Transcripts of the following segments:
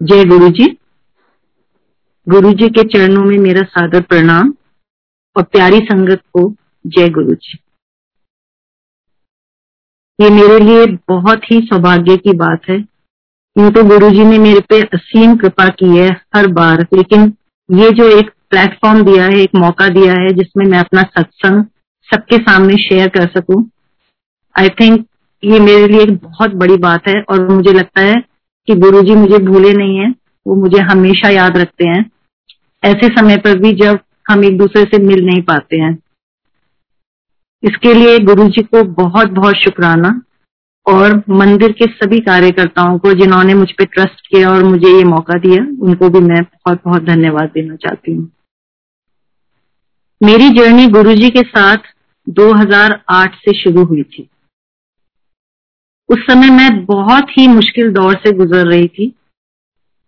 जय गुरु जी गुरु जी के चरणों में मेरा सादर प्रणाम और प्यारी संगत को जय गुरु जी ये मेरे लिए बहुत ही सौभाग्य की बात है। यूँ तो गुरु जी ने मेरे पे असीम कृपा की है हर बार, लेकिन ये जो एक प्लेटफॉर्म दिया है, एक मौका दिया है, जिसमें मैं अपना सत्संग सबके सामने शेयर कर सकूँ आई थिंक ये मेरे लिए एक बहुत बड़ी बात है और मुझे लगता है कि गुरु जी मुझे भूले नहीं है, वो मुझे हमेशा याद रखते हैं। ऐसे समय पर भी जब हम एक दूसरे से मिल नहीं पाते हैं। इसके लिए गुरु जी को बहुत बहुत शुक्राना और मंदिर के सभी कार्यकर्ताओं को जिन्होंने मुझ पर ट्रस्ट किया और मुझे ये मौका दिया, उनको भी मैं बहुत बहुत धन्यवाद देना चाहती हूँ। मेरी जर्नी गुरु जी के साथ 2008 से शुरू हुई थी। उस समय मैं बहुत ही मुश्किल दौर से गुजर रही थी।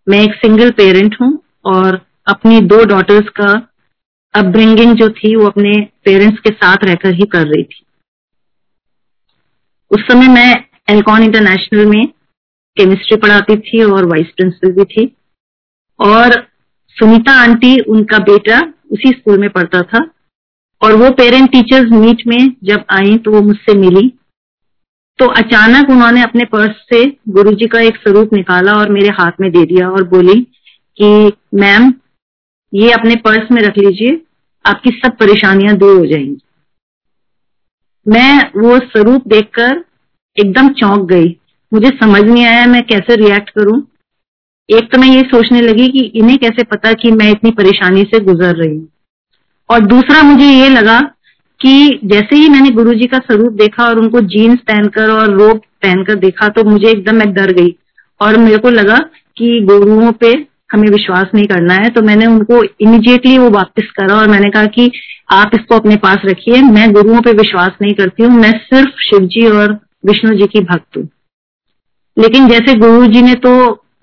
मैं एक सिंगल पेरेंट हूँ और अपनी दो डॉटर्स का अपब्रिंगिंग जो थी वो अपने पेरेंट्स के साथ रहकर ही कर रही थी। उस समय मैं एलकॉन इंटरनेशनल में केमिस्ट्री पढ़ाती थी और वाइस प्रिंसिपल भी थी और सुनीता आंटी उनका बेटा उसी स्कूल में पढ़ता था और वो पेरेंट टीचर्स मीट में जब आई तो वो मुझसे मिली। तो अचानक उन्होंने अपने पर्स से गुरुजी का एक स्वरूप निकाला और मेरे हाथ में दे दिया और बोली कि, मैम, ये अपने पर्स में रख लीजिए, आपकी सब परेशानियाँ दूर हो जाएँगी. मैं वो स्वरूप देखकर एकदम चौंक गई। मुझे समझ नहीं आया मैं कैसे रिएक्ट करूँ। एक तो मैं ये सोचने लगी कि इन्हें कैसे पता कि मैं इतनी परेशानी से गुजर रही हूँ। और दूसरा मुझे ये लगा कि जैसे ही मैंने गुरुजी का स्वरूप देखा और उनको जीन्स पहनकर और रोब पहनकर देखा तो मुझे एकदम मैं डर गई। और मेरे को लगा कि गुरुओं पे हमें विश्वास नहीं करना है तो मैंने उनको इमिजिएटली वो वापस करा और मैंने कहा कि आप इसको अपने पास रखिए, मैं गुरुओं पे विश्वास नहीं करती हूँ, मैं सिर्फ़ शिव जी और विष्णु जी की भक्त हूँ। लेकिन जैसे गुरु जी ने तो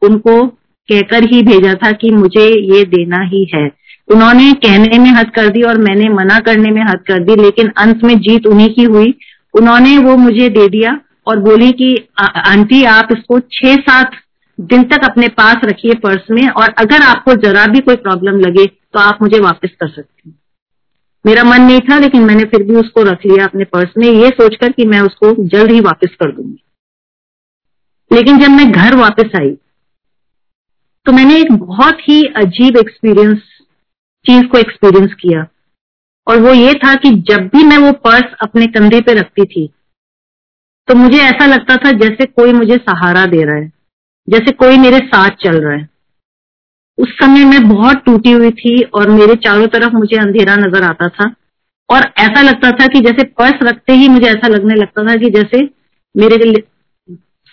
उनको कहकर ही भेजा था कि मुझे ये देना ही है। उन्होंने कहने में हद कर दी और मैंने मना करने में हद कर दी, लेकिन अंत में जीत उन्हीं की हुई। उन्होंने वो मुझे दे दिया और बोली कि आंटी, आप इसको छह सात दिन तक अपने पास रखिए पर्स में और अगर आपको जरा भी कोई प्रॉब्लम लगे तो आप मुझे वापस कर सकते हैं। मेरा मन नहीं था, लेकिन मैंने फिर भी उसको रख लिया अपने पर्स में। ये सोचकर कि मैं उसको जल्द ही वापस कर दूँगी। लेकिन जब मैं घर वापस आई तो मैंने एक बहुत ही अजीब एक्सपीरियंस चीज़ को एक्सपीरियंस किया। और वो ये था कि जब भी मैं वो पर्स अपने कंधे पे रखती थी तो मुझे ऐसा लगता था जैसे कोई मुझे सहारा दे रहा है, जैसे कोई मेरे साथ चल रहा है। उस समय मैं बहुत टूटी हुई थी और मेरे चारों तरफ़ मुझे अंधेरा नज़र आता था। और ऐसा लगता था कि जैसे पर्स रखते ही मुझे ऐसा लगने लगता था कि जैसे मेरे लिए,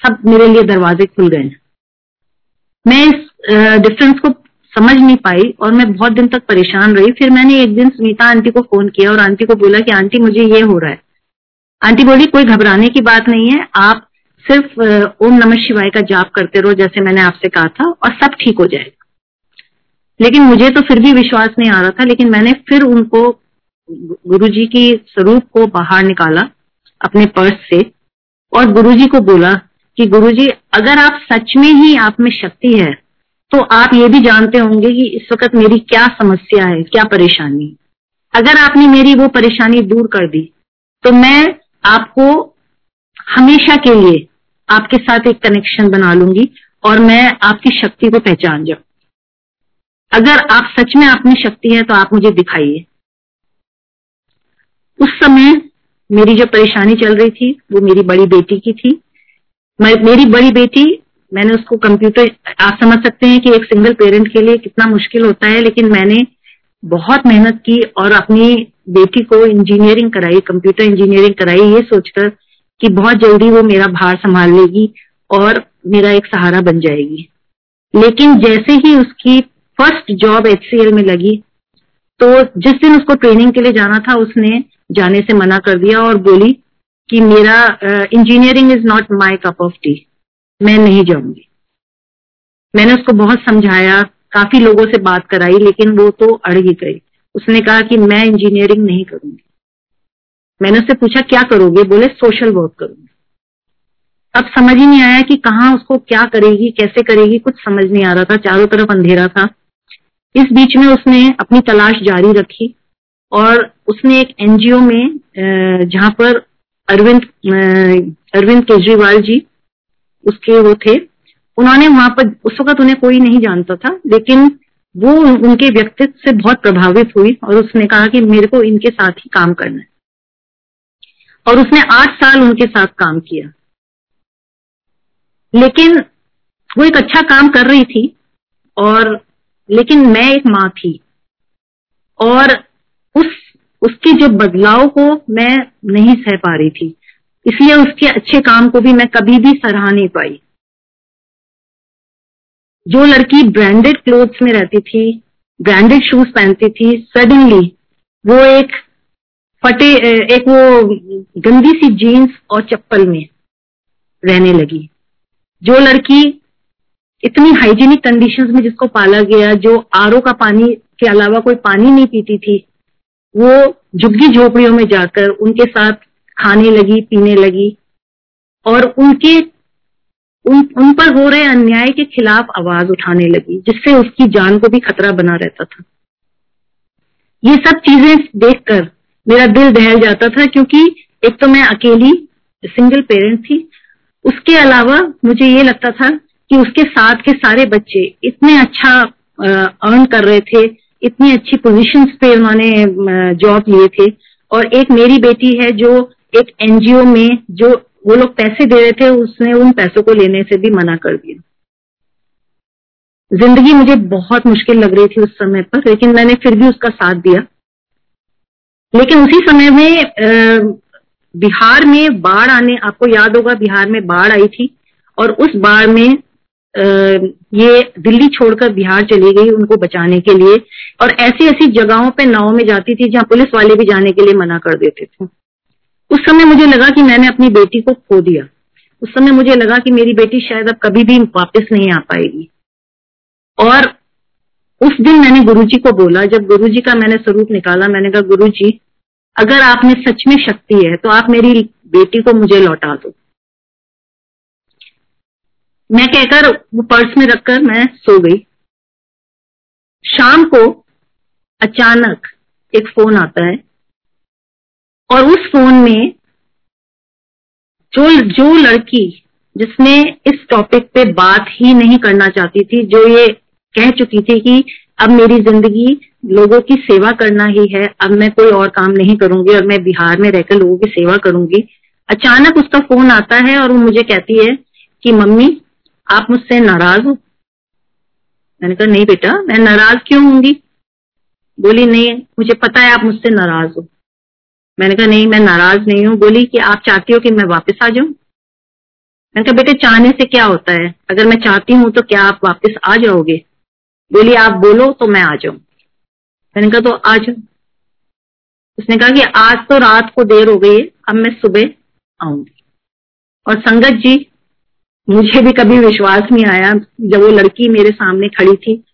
सब मेरे लिए दरवाजे खुल गए। मैं इस डिफरेंस को समझ नहीं पाई और मैं बहुत दिन तक परेशान रही। फिर मैंने एक दिन सुनीता आंटी को फ़ोन किया और आंटी को बोला कि आंटी, मुझे ये हो रहा है। आंटी बोली, कोई घबराने की बात नहीं है, आप सिर्फ़ ओम नमः शिवाय का जाप करते रहो जैसे मैंने आपसे कहा था और सब ठीक हो जाएगा। लेकिन मुझे तो फिर भी विश्वास नहीं आ रहा था, लेकिन मैंने फिर उनको गुरु जी की स्वरूप को बाहर निकाला अपने पर्स से और गुरु जी को बोला कि गुरु जी अगर आप सच में ही आप में शक्ति है तो आप ये भी जानते होंगे कि इस वक्त मेरी क्या समस्या है, क्या परेशानी। अगर आपने मेरी वो परेशानी दूर कर दी तो मैं आपको हमेशा के लिए आपके साथ एक कनेक्शन बना लूँगी और मैं आपकी शक्ति को पहचान जाऊँ। अगर आप सच में अपनी शक्ति है तो आप मुझे दिखाइए। उस समय मेरी जो परेशानी चल रही थी, वो मेरी बड़ी बेटी की थी। मेरी बड़ी बेटी मैंने उसको कंप्यूटर आप समझ सकते हैं कि एक सिंगल पेरेंट के लिए कितना मुश्किल होता है, लेकिन मैंने बहुत मेहनत की और अपनी बेटी को इंजीनियरिंग कराई कंप्यूटर इंजीनियरिंग कराई, ये सोचकर कि बहुत जल्दी वो मेरा भार संभाल लेगी और मेरा एक सहारा बन जाएगी। लेकिन जैसे ही उसकी फ़र्स्ट जॉब एचसीएल में लगी तो जिस दिन उसको ट्रेनिंग के लिए जाना था, उसने जाने से मना कर दिया और बोली कि मेरा engineering is not my cup of tea मैं नहीं जाऊँगी। मैंने उसको बहुत समझाया, काफ़ी लोगों से बात कराई, लेकिन वो तो अड़ ही गई। उसने कहा कि मैं इंजीनियरिंग नहीं करूँगी। मैंने उससे पूछा, क्या करोगे? बोले सोशल वर्क करूँगी। अब समझ ही नहीं आया कि कहा उसको क्या करेगी, कैसे करेगी, कुछ समझ नहीं आ रहा था, चारों तरफ़ अंधेरा था। इस बीच में उसने अपनी तलाश जारी रखी और उसने एक एनजीओ में जहाँ पर अरविंद अरविंद केजरीवाल जी उसके वो थे। उन्होंने वहाँ पर, उस वक्त उन्हें कोई नहीं जानता था, लेकिन वो उनके व्यक्तित्व से बहुत प्रभावित हुई और उसने कहा कि मेरे को इनके साथ ही काम करना है। और उसने आठ साल उनके साथ काम किया। लेकिन वो एक अच्छा काम कर रही थी और, लेकिन मैं एक माँ थी। और उस, उसके जो बदलाव को मैं नहीं सह पा रही थी। इसलिए उसके अच्छे काम को भी मैं कभी भी सराह नहीं पाई। जो लड़की ब्रांडेड क्लोथ्स में रहती थी ब्रांडेड शूज़ पहनती थी सडनली वो एक फटे, एक वो गंदी सी जीन्स और चप्पल में रहने लगी। जो लड़की इतनी हाइजीनिक कंडीशंस में जिसको पाला गया, जो आरओ का पानी के अलावा कोई पानी नहीं पीती थी, वो झुग्गी झोपड़ियों में जाकर उनके साथ खाने लगी पीने लगी। और उनके उन, उन पर हो रहे अन्याय के खिलाफ आवाज़ उठाने लगी जिससे उसकी जान को भी खतरा बना रहता था। ये सब चीज़ें देखकर मेरा दिल दहल जाता था क्योंकि एक तो मैं अकेली सिंगल पेरेंट थी। उसके अलावा मुझे ये लगता था कि उसके साथ के सारे बच्चे इतने अच्छा अर्न कर रहे थे इतनी अच्छी पोजीशंस पे उन्होंने जॉब लिए थे। और एक मेरी बेटी है जो एक एनजीओ में जो वो लोग पैसे दे रहे थे उसने उन पैसों को लेने से भी मना कर दिया। ज़िंदगी मुझे बहुत मुश्किल लग रही थी उस समय पर लेकिन मैंने फिर भी उसका साथ दिया। लेकिन उसी समय में बिहार में बाढ़ आने आपको याद होगा बिहार में बाढ़ आई थी और उस बाढ़ में आ, ये दिल्ली छोड़कर बिहार चली गई उनको बचाने के लिए और ऐसी ऐसी जगहों पे नाव में जाती थी जहाँ पुलिस वाले भी जाने के लिए मना कर देते थे। उस समय मुझे लगा कि मैंने अपनी बेटी को खो दिया। उस समय मुझे लगा कि मेरी बेटी शायद अब कभी भी वापस नहीं आ पाएगी। और उस दिन मैंने गुरुजी को बोला, जब गुरुजी का मैंने स्वरूप निकाला, मैंने कहा, गुरुजी, अगर आप में सच में शक्ति है तो आप मेरी बेटी को मुझे लौटा दो। मैं कहकर वो पर्स में रखकर मैं सो गई। शाम को अचानक एक फ़ोन आता है। और उस फ़ोन में जो जो लड़की जिसने इस टॉपिक पे बात ही नहीं करना चाहती थी, जो ये कह चुकी थी कि अब मेरी ज़िंदगी लोगों की सेवा करना ही है, अब मैं कोई और काम नहीं करूँगी और मैं बिहार में रहकर लोगों की सेवा करूँगी। अचानक उसका फ़ोन आता है और वो मुझे कहती है कि, मम्मी, आप मुझसे नाराज़ हो? मैंने कहा, नहीं बेटा, मैं नाराज़ क्यों होंगी? बोली, नहीं, मुझे पता है आप मुझसे नाराज़ हो। मैंने कहा, नहीं, मैं नाराज़ नहीं हूँ। बोली कि, आप चाहती हो कि मैं वापस आ जाऊँ? मैंने कहा, बेटे, चाहने से क्या होता है? अगर मैं चाहती हूँ तो क्या आप वापस आ जाओगे? बोली, आप बोलो तो मैं आ जाऊँ। मैंने कहा तो आ जाओ। उसने कहा कि, आज तो रात को देर हो गई है, अब मैं सुबह आऊँगी। और संगत जी, मुझे भी कभी विश्वास नहीं आया जब वो लड़की मेरे सामने खड़ी थी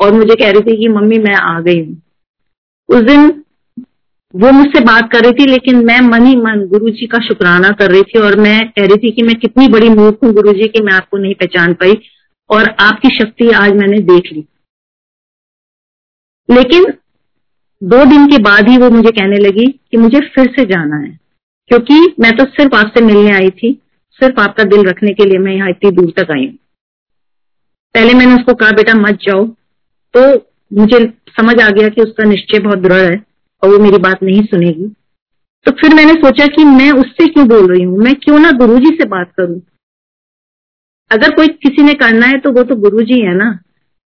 और मुझे कह रही थी कि, मम्मी, मैं आ गई हूँ। उस दिन वो मुझसे बात कर रही थी, लेकिन मैं मन ही मन गुरु जी का शुक्राना कर रही थी और मैं कह रही थी कि मैं कितनी बड़ी मूर्ख हूँ गुरु जी की मैं आपको नहीं पहचान पाई और आपकी शक्ति आज मैंने देख ली। लेकिन दो दिन के बाद ही वो मुझे कहने लगी कि मुझे फिर से जाना है, क्योंकि मैं तो सिर्फ़ आपसे मिलने आई थी, सिर्फ़ आपका दिल रखने के लिए मैं यहाँ इतनी दूर तक आई हूँ। पहले मैंने उसको कहा, बेटा मत जाओ। तो मुझे समझ आ गया कि उसका निश्चय बहुत दृढ़ है। और वो मेरी बात नहीं सुनेगी। तो फिर मैंने सोचा कि मैं उससे क्यों बोल रही हूँ? मैं क्यों ना गुरुजी से बात करूँ? अगर कोई किसी ने करना है तो वो तो गुरुजी है ना।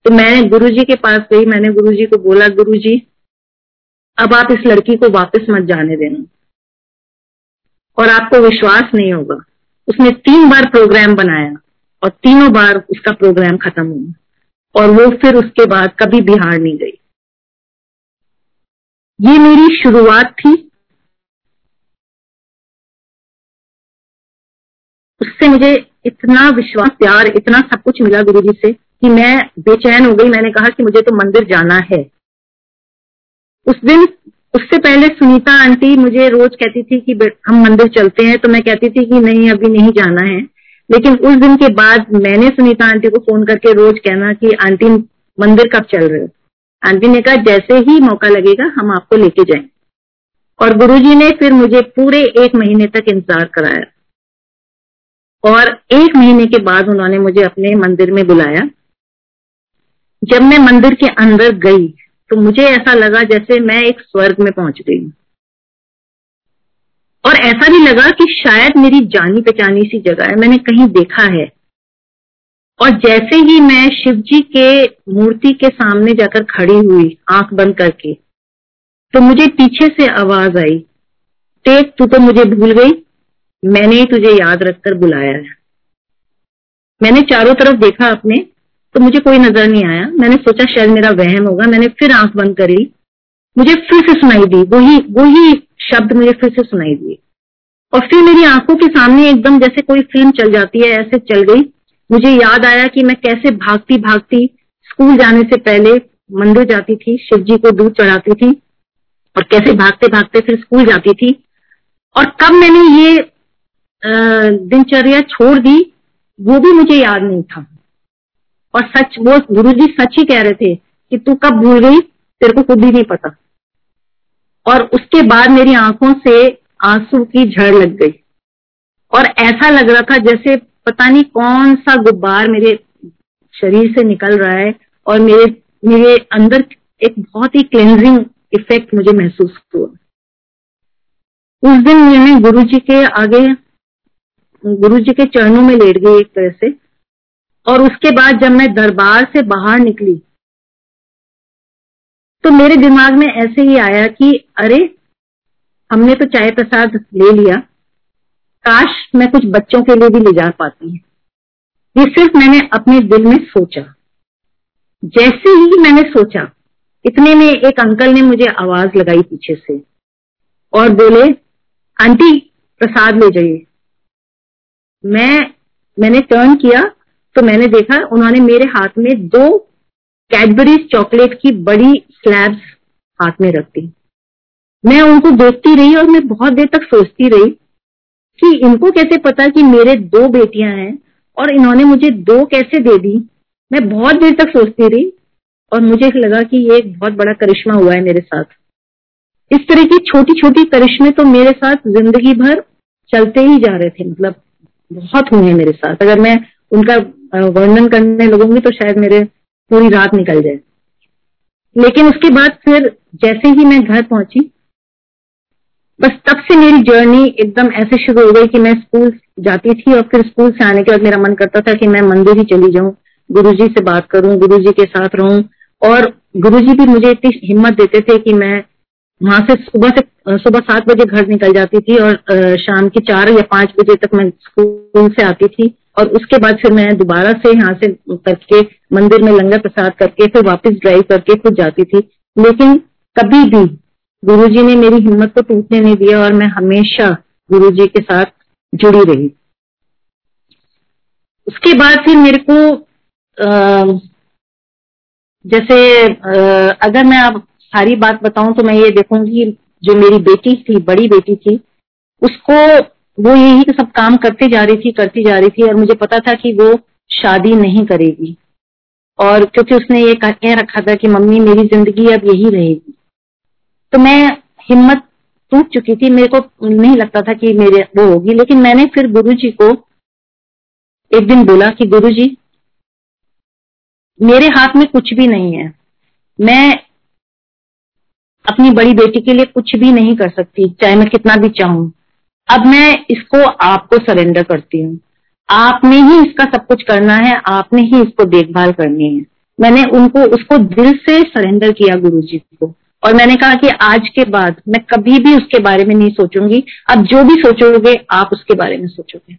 तो मैं गुरुजी के पास गई, मैंने गुरुजी को बोला, गुरुजी, अब आप इस लड़की को वापस मत जाने देना। और आपको विश्वास नहीं होगा। उसने तीन बार प्रोग्राम बनाया और तीनों बार उसका प्रोग्राम खत्म हुआ। और वो फिर उसके बाद कभी बिहार नहीं गई। ये मेरी शुरुआत थी। उससे मुझे इतना विश्वास, प्यार, इतना सब कुछ मिला गुरु जी से कि मैं बेचैन हो गई। मैंने कहा कि मुझे तो मंदिर जाना है। उस दिन, उससे पहले सुनीता आंटी मुझे रोज कहती थी कि हम मंदिर चलते हैं तो मैं कहती थी कि नहीं, अभी नहीं जाना है। लेकिन उस दिन के बाद मैंने सुनीता आंटी को फ़ोन करके रोज कहना कि, आंटी, मंदिर कब चल रहे हो? आंटी ने कहा, जैसे ही मौका लगेगा, हम आपको लेके जाएँगे। और गुरुजी ने फिर मुझे पूरे एक महीने तक इंतज़ार कराया। और एक महीने के बाद उन्होंने मुझे अपने मंदिर में बुलाया। जब मैं मंदिर के अंदर गई तो मुझे ऐसा लगा जैसे मैं एक स्वर्ग में पहुँच गई और ऐसा भी लगा कि शायद मेरी जानी पहचानी सी जगह है, मैंने कहीं देखा है। और जैसे ही मैं शिव जी के मूर्ति के सामने जाकर खड़ी हुई, आँख बंद करके तो मुझे पीछे से आवाज़ आई। तेज तू तो मुझे भूल गई। मैंने ही तुझे याद रखकर बुलाया है। मैंने चारों तरफ़ देखा अपने तो मुझे कोई नज़र नहीं आया। मैंने सोचा शायद मेरा वहम होगा। मैंने फिर आँख बंद करी मुझे फिर से सुनाई दी। वही वही शब्द मुझे फिर से सुनाई दिए। और फिर मेरी आँखों के सामने एकदम जैसे कोई फ़िल्म चल जाती है, ऐसे चल गई। मुझे याद आया कि मैं कैसे भागती भागती स्कूल जाने से पहले मंदिर जाती थी, शिव जी को दूध चढ़ाती थी और कैसे भागते भागते फिर स्कूल जाती थी। और कब मैंने ये दिनचर्या छोड़ दी, वो भी मुझे याद नहीं था। और सच, वो गुरु जी सच ही कह रहे थे कि तू कब भूल गई, तेरे को खुद ही नहीं पता। और उसके बाद मेरी आँखों से आँसू की झड़ लग गई। और ऐसा लग रहा था जैसे पता नहीं कौन सा गुब्बार मेरे शरीर से निकल रहा है और मेरे मेरे अंदर एक बहुत ही क्लेंजिंग इफ़ेक्ट मुझे महसूस हुआ। उस दिन मैंने गुरु जी के आगे गुरु जी के चरणों में लेट गई एक तरह से और उसके बाद जब मैं दरबार से बाहर निकली तो मेरे दिमाग में ऐसे ही आया कि अरे, हमने तो चाय प्रसाद ले लिया। काश मैं कुछ बच्चों के लिए भी ले जा पाती। है ये सिर्फ़ मैंने अपने दिल में सोचा। जैसे ही मैंने सोचा, इतने में एक अंकल ने मुझे आवाज़ लगाई पीछे से और बोले, आंटी, प्रसाद ले जाइए। मैं, मैंने टर्न किया तो मैंने देखा उन्होंने मेरे हाथ में दो कैडबरीज चॉकलेट की बड़ी स्लैब्स हाथ में रख दी। मैं उनको देखती रही और मैं बहुत देर तक सोचती रही कि इनको कैसे पता कि मेरे दो बेटियाँ हैं और इन्होंने मुझे दो कैसे दे दी? मैं बहुत देर तक सोचती रही और मुझे लगा कि ये एक बहुत बड़ा करिश्मा हुआ है मेरे साथ। इस तरह की छोटी छोटी करिश्मे तो मेरे साथ ज़िंदगी भर चलते ही जा रहे थे मतलब बहुत हुए हैं मेरे साथ। अगर मैं उनका वर्णन करने लगूँगी तो शायद मेरे पूरी रात निकल जाए। लेकिन उसके बाद फिर जैसे ही मैं घर पहुँची बस तब से मेरी जर्नी एकदम ऐसे शुरू हो गई कि मैं स्कूल जाती थी और फिर स्कूल से आने के बाद मेरा मन करता था कि मैं मंदिर ही चली जाऊँ। गुरुजी से बात करूँ, गुरुजी के साथ रहूँ। और गुरुजी भी मुझे इतनी हिम्मत देते थे कि मैं वहाँ से सुबह से सुबह सात बजे घर निकल जाती थी और शाम के चार या पाँच बजे तक मैं स्कूल से आती थी। और उसके बाद फिर मैं दोबारा से यहाँ से करके, मंदिर में लंगर प्रसाद करके, फिर वापस ड्राइव करके खुद जाती थी। लेकिन कभी भी गुरुजी ने मेरी हिम्मत को टूटने नहीं दिया और मैं हमेशा गुरुजी के साथ जुड़ी रही। उसके बाद फिर मेरे को आ, जैसे आ, अगर मैं अब सारी बात बताऊँ तो मैं ये देखूँगी जो मेरी बेटी थी बड़ी बेटी थी उसको वो यही सब काम करती जा रही थी करती जा रही थी और मुझे पता था कि वो शादी नहीं करेगी। और क्योंकि उसने ये कह रखा था कि मम्मी मेरी ज़िंदगी अब यही रहेगी। तो मैं हिम्मत टूट चुकी थी। मेरे को नहीं लगता था कि मेरे वो होगी, लेकिन मैंने फिर गुरु जी को एक दिन बोला कि गुरु जी मेरे हाथ में कुछ भी नहीं है। मैं अपनी बड़ी बेटी के लिए कुछ भी नहीं कर सकती, चाहे मैं कितना भी चाहूँ। अब मैं इसको आपको सरेंडर करती हूँ। आपने ही इसका सब कुछ करना है, आपने ही इसको देखभाल करनी है। मैंने उनको, उसको दिल से सरेंडर किया गुरु जी को। और मैंने कहा कि आज के बाद मैं कभी भी उसके बारे में नहीं सोचूँगी। अब जो भी सोचोगे, आप उसके बारे में सोचोगे।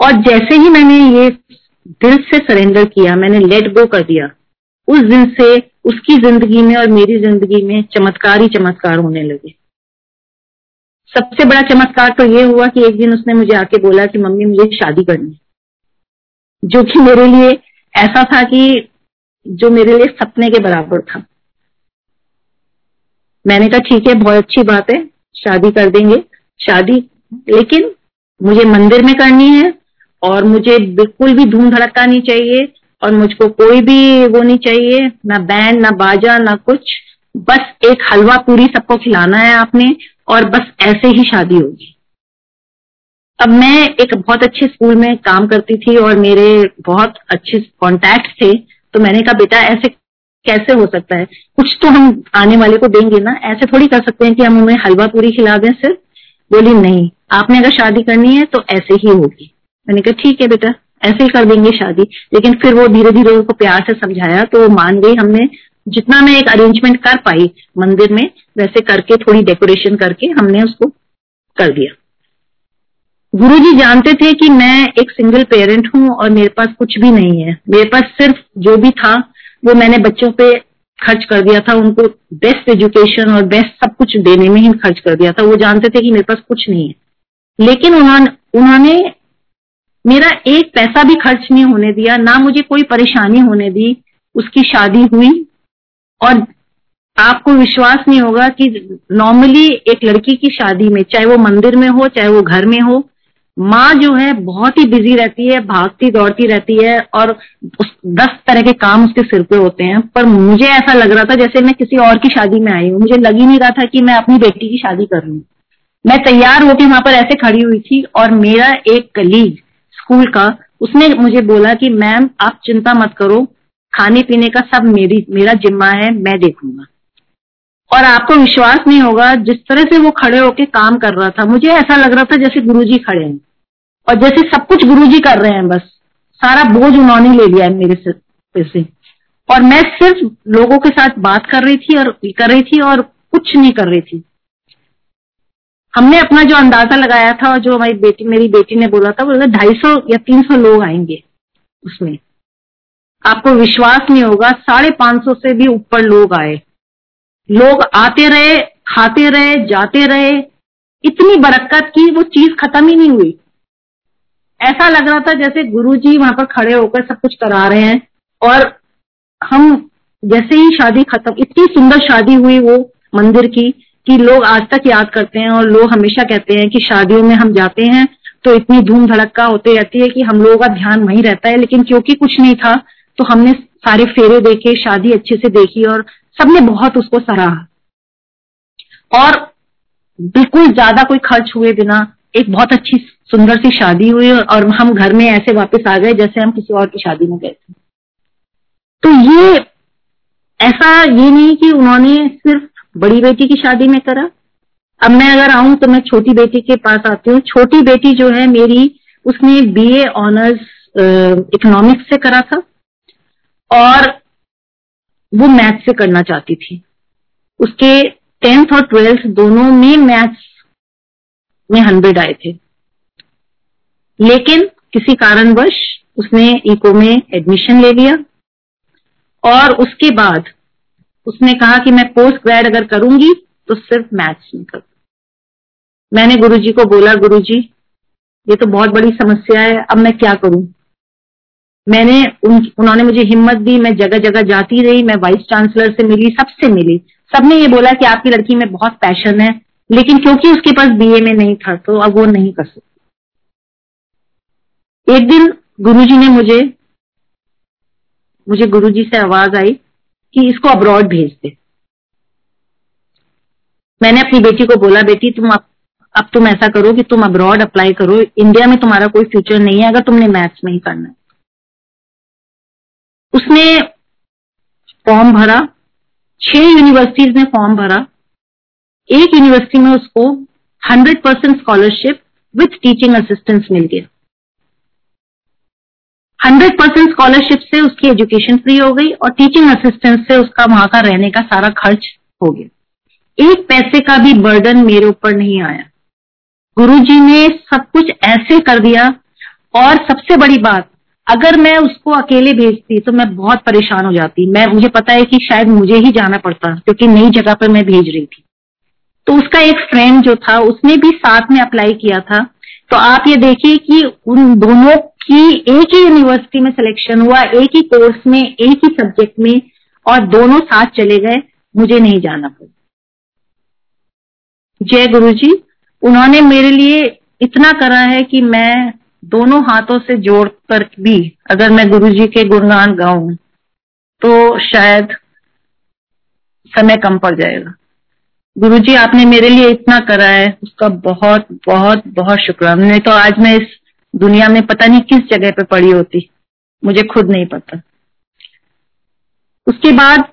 और जैसे ही मैंने ये दिल से सरेंडर किया, मैंने लेट गो कर दिया, उस दिन से उसकी ज़िंदगी में और मेरी ज़िंदगी में चमत्कार ही चमत्कार होने लगे। सबसे बड़ा चमत्कार तो ये हुआ कि एक दिन उसने मुझे आके बोला कि, मम्मी, मुझे शादी करनी जो कि मेरे लिए ऐसा था कि जो मेरे लिए सपने के बराबर था। मैंने कहा, ठीक है, बहुत अच्छी बात है, शादी कर देंगे। शादी, लेकिन मुझे मंदिर में करनी है और मुझे बिल्कुल भी धूम धड़का नहीं चाहिए और मुझको कोई भी वो नहीं चाहिए, ना बैंड, ना बाजा, ना कुछ। बस एक हलवा पूरी सबको खिलाना है आपने और बस ऐसे ही शादी होगी। अब मैं एक बहुत अच्छे स्कूल में काम करती थी और मेरे बहुत अच्छे कॉन्टैक्ट थे तो मैंने कहा, बेटा, ऐसे कैसे हो सकता है? कुछ तो हम आने वाले को देंगे ना। ऐसे थोड़ी कर सकते हैं कि हम उन्हें हलवा पूरी खिला दें सिर्फ़। बोली, नहीं, आपने अगर शादी करनी है तो ऐसे ही होगी। मैंने कहा, ठीक है बेटा, ऐसे ही कर देंगे शादी। लेकिन फिर वो धीरे धीरे उनको प्यार से समझाया तो वो मान गई, हमने जितना मैं एक अरेंजमेंट कर पाई मंदिर में, वैसे करके थोड़ी डेकोरेशन करके हमने उसको कर दिया। गुरुजी जानते थे कि मैं एक सिंगल पेरेंट हूँ और मेरे पास कुछ भी नहीं है। मेरे पास सिर्फ़ जो भी था वो मैंने बच्चों पे खर्च कर दिया था, उनको बेस्ट एजुकेशन और बेस्ट सब कुछ देने में ही खर्च कर दिया था। वो जानते थे कि मेरे पास कुछ नहीं है। लेकिन उन्होंने उन्होंने मेरा एक पैसा भी खर्च नहीं होने दिया, ना मुझे कोई परेशानी होने दी, उसकी शादी हुई। और आपको विश्वास नहीं होगा कि नॉर्मली एक लड़की की शादी में, चाहे वो मंदिर में हो, चाहे वो घर में हो माँ जो है बहुत ही बिज़ी रहती है, भागती, दौड़ती रहती है और उस दस तरह के काम उसके सिर पे होते हैं। पर मुझे ऐसा लग रहा था जैसे मैं किसी और की शादी में आई हूँ। मुझे लग ही नहीं रहा था कि मैं अपनी बेटी की शादी कर हूँ मैं तैयार होकर वहाँ पर ऐसे खड़ी हुई थी और मेरा एक कलीग स्कूल का, उसने मुझे बोला कि मैम आप चिंता मत करो। खाने पीने का सब मेरी, मेरा जिम्मा है, मैं देखूँगा। और आपको विश्वास नहीं होगा, जिस तरह से वो खड़े होके काम कर रहा था, मुझे ऐसा लग रहा था जैसे गुरुजी खड़े हैं। और जैसे सब कुछ गुरु जी कर रहे हैं बस। सारा बोझ उन्होंने ले लिया है मेरे सिर से। और मैं सिर्फ़ लोगों के साथ बात कर रही थी और कर रही थी और कुछ नहीं कर रही थी। हमने अपना जो अंदाज़ा लगाया था और जो हमारी बेटी, मेरी बेटी ने बोला था बोला, ढाई सौ या तीन सौ लोग आएँगे उसमें। आपको विश्वास नहीं होगा, साढ़े पाँच सौ से भी ऊपर लोग आए। लोग आते रहे, खाते रहे, जाते रहे। इतनी बरकत की वो चीज़ खत्म ही नहीं हुई। ऐसा लग रहा था जैसे गुरु जी वहाँ पर खड़े होकर सब कुछ करा रहे हैं। और हम जैसे ही शादी खत्म, इतनी सुंदर शादी हुई वो मंदिर की, कि लोग आज तक याद करते हैं और लोग हमेशा कहते हैं कि शादियों में हम जाते हैं तो इतनी धूम धड़का होती रहती है कि हम लोगों का ध्यान वहीं रहता है। लेकिन क्योंकि कुछ नहीं था तो हमने सारे फेरे देखे, शादी अच्छे से देखी और सबने बहुत उसको सराहा। और बिल्कुल ज़्यादा कोई खर्च हुए बिना एक बहुत अच्छी, सुंदर सी शादी हुई और हम घर में ऐसे वापस आ गए जैसे हम किसी और की शादी में गए थे। तो ये, ऐसा ये नहीं कि उन्होंने सिर्फ़ बड़ी बेटी की शादी में करा। अब मैं अगर आऊँ तो मैं छोटी बेटी के पास आती हूँ। छोटी बेटी जो है मेरी, उसने बीए ऑनर्स इकोनॉमिक्स से करा था और वो मैथ से करना चाहती थी। उसके टेंथ और ट्वेल्थ दोनों में मैथ्स में हंड्रेड आए थे। लेकिन किसी कारणवश उसने इको में एडमिशन ले लिया और उसके बाद उसने कहा कि मैं पोस्ट ग्रेड अगर करूँगी तो सिर्फ़ मैथ्स में करूँ मैंने गुरुजी को बोला गुरुजी ये तो बहुत बड़ी समस्या है अब मैं क्या करूँ? मैंने उन, उन्होंने मुझे हिम्मत दी मैं जगह जगह जाती रही मैं वाइस चांसलर से मिली सबसे मिली। सबने ये बोला कि आपकी लड़की में बहुत पैशन है लेकिन क्योंकि उसके पास बीए में नहीं था तो अब वो नहीं कर सकती। एक दिन गुरुजी ने मुझे मुझे गुरुजी से आवाज़ आई कि इसको अब्रॉड भेज दे। मैंने अपनी बेटी को बोला, बेटी, तुम अब अब तुम ऐसा करो कि तुम अब्रॉड अप्लाई करो। इंडिया में तुम्हारा कोई फ्यूचर नहीं है, अगर तुमने मैथ्स में ही करना है। उसने फॉर्म भरा, छह यूनिवर्सिटीज में फॉर्म भरा एक यूनिवर्सिटी में उसको hundred percent scholarship with teaching assistance मिल गया। हंड्रेड परसेंट स्कॉलरशिप से उसकी एजुकेशन फ्री हो गई और टीचिंग असिस्टेंस से उसका वहाँ का रहने का सारा खर्च हो गया। एक पैसे का भी बर्डन मेरे ऊपर नहीं आया। गुरुजी ने सब कुछ ऐसे कर दिया और सबसे बड़ी बात, अगर मैं उसको अकेले भेजती तो मैं बहुत परेशान हो जाती। मैं, मुझे पता है कि शायद मुझे ही जाना पड़ता, क्योंकि नई जगह पर मैं भेज रही थी। तो उसका एक फ्रेंड जो था, उसने भी साथ में अप्लाई किया था। तो आप ये देखिए कि उन दोनों की एक ही यूनिवर्सिटी में सिलेक्शन हुआ, एक ही कोर्स में, एक ही सब्जेक्ट में, और दोनों साथ चले गए। मुझे नहीं जाना पड़ा। जय गुरु जी उन्होंने मेरे लिए इतना करा है कि मैं दोनों हाथों से जोड़ कर भी अगर मैं गुरु जी के गुणगान गाऊं तो शायद समय कम पड़ जाएगा। गुरु जी आपने मेरे लिए इतना करा है, उसका बहुत बहुत बहुत शुक्राना नहीं तो आज मैं इस दुनिया में पता नहीं किस जगह पे पड़ी होती। मुझे खुद नहीं पता। उसके बाद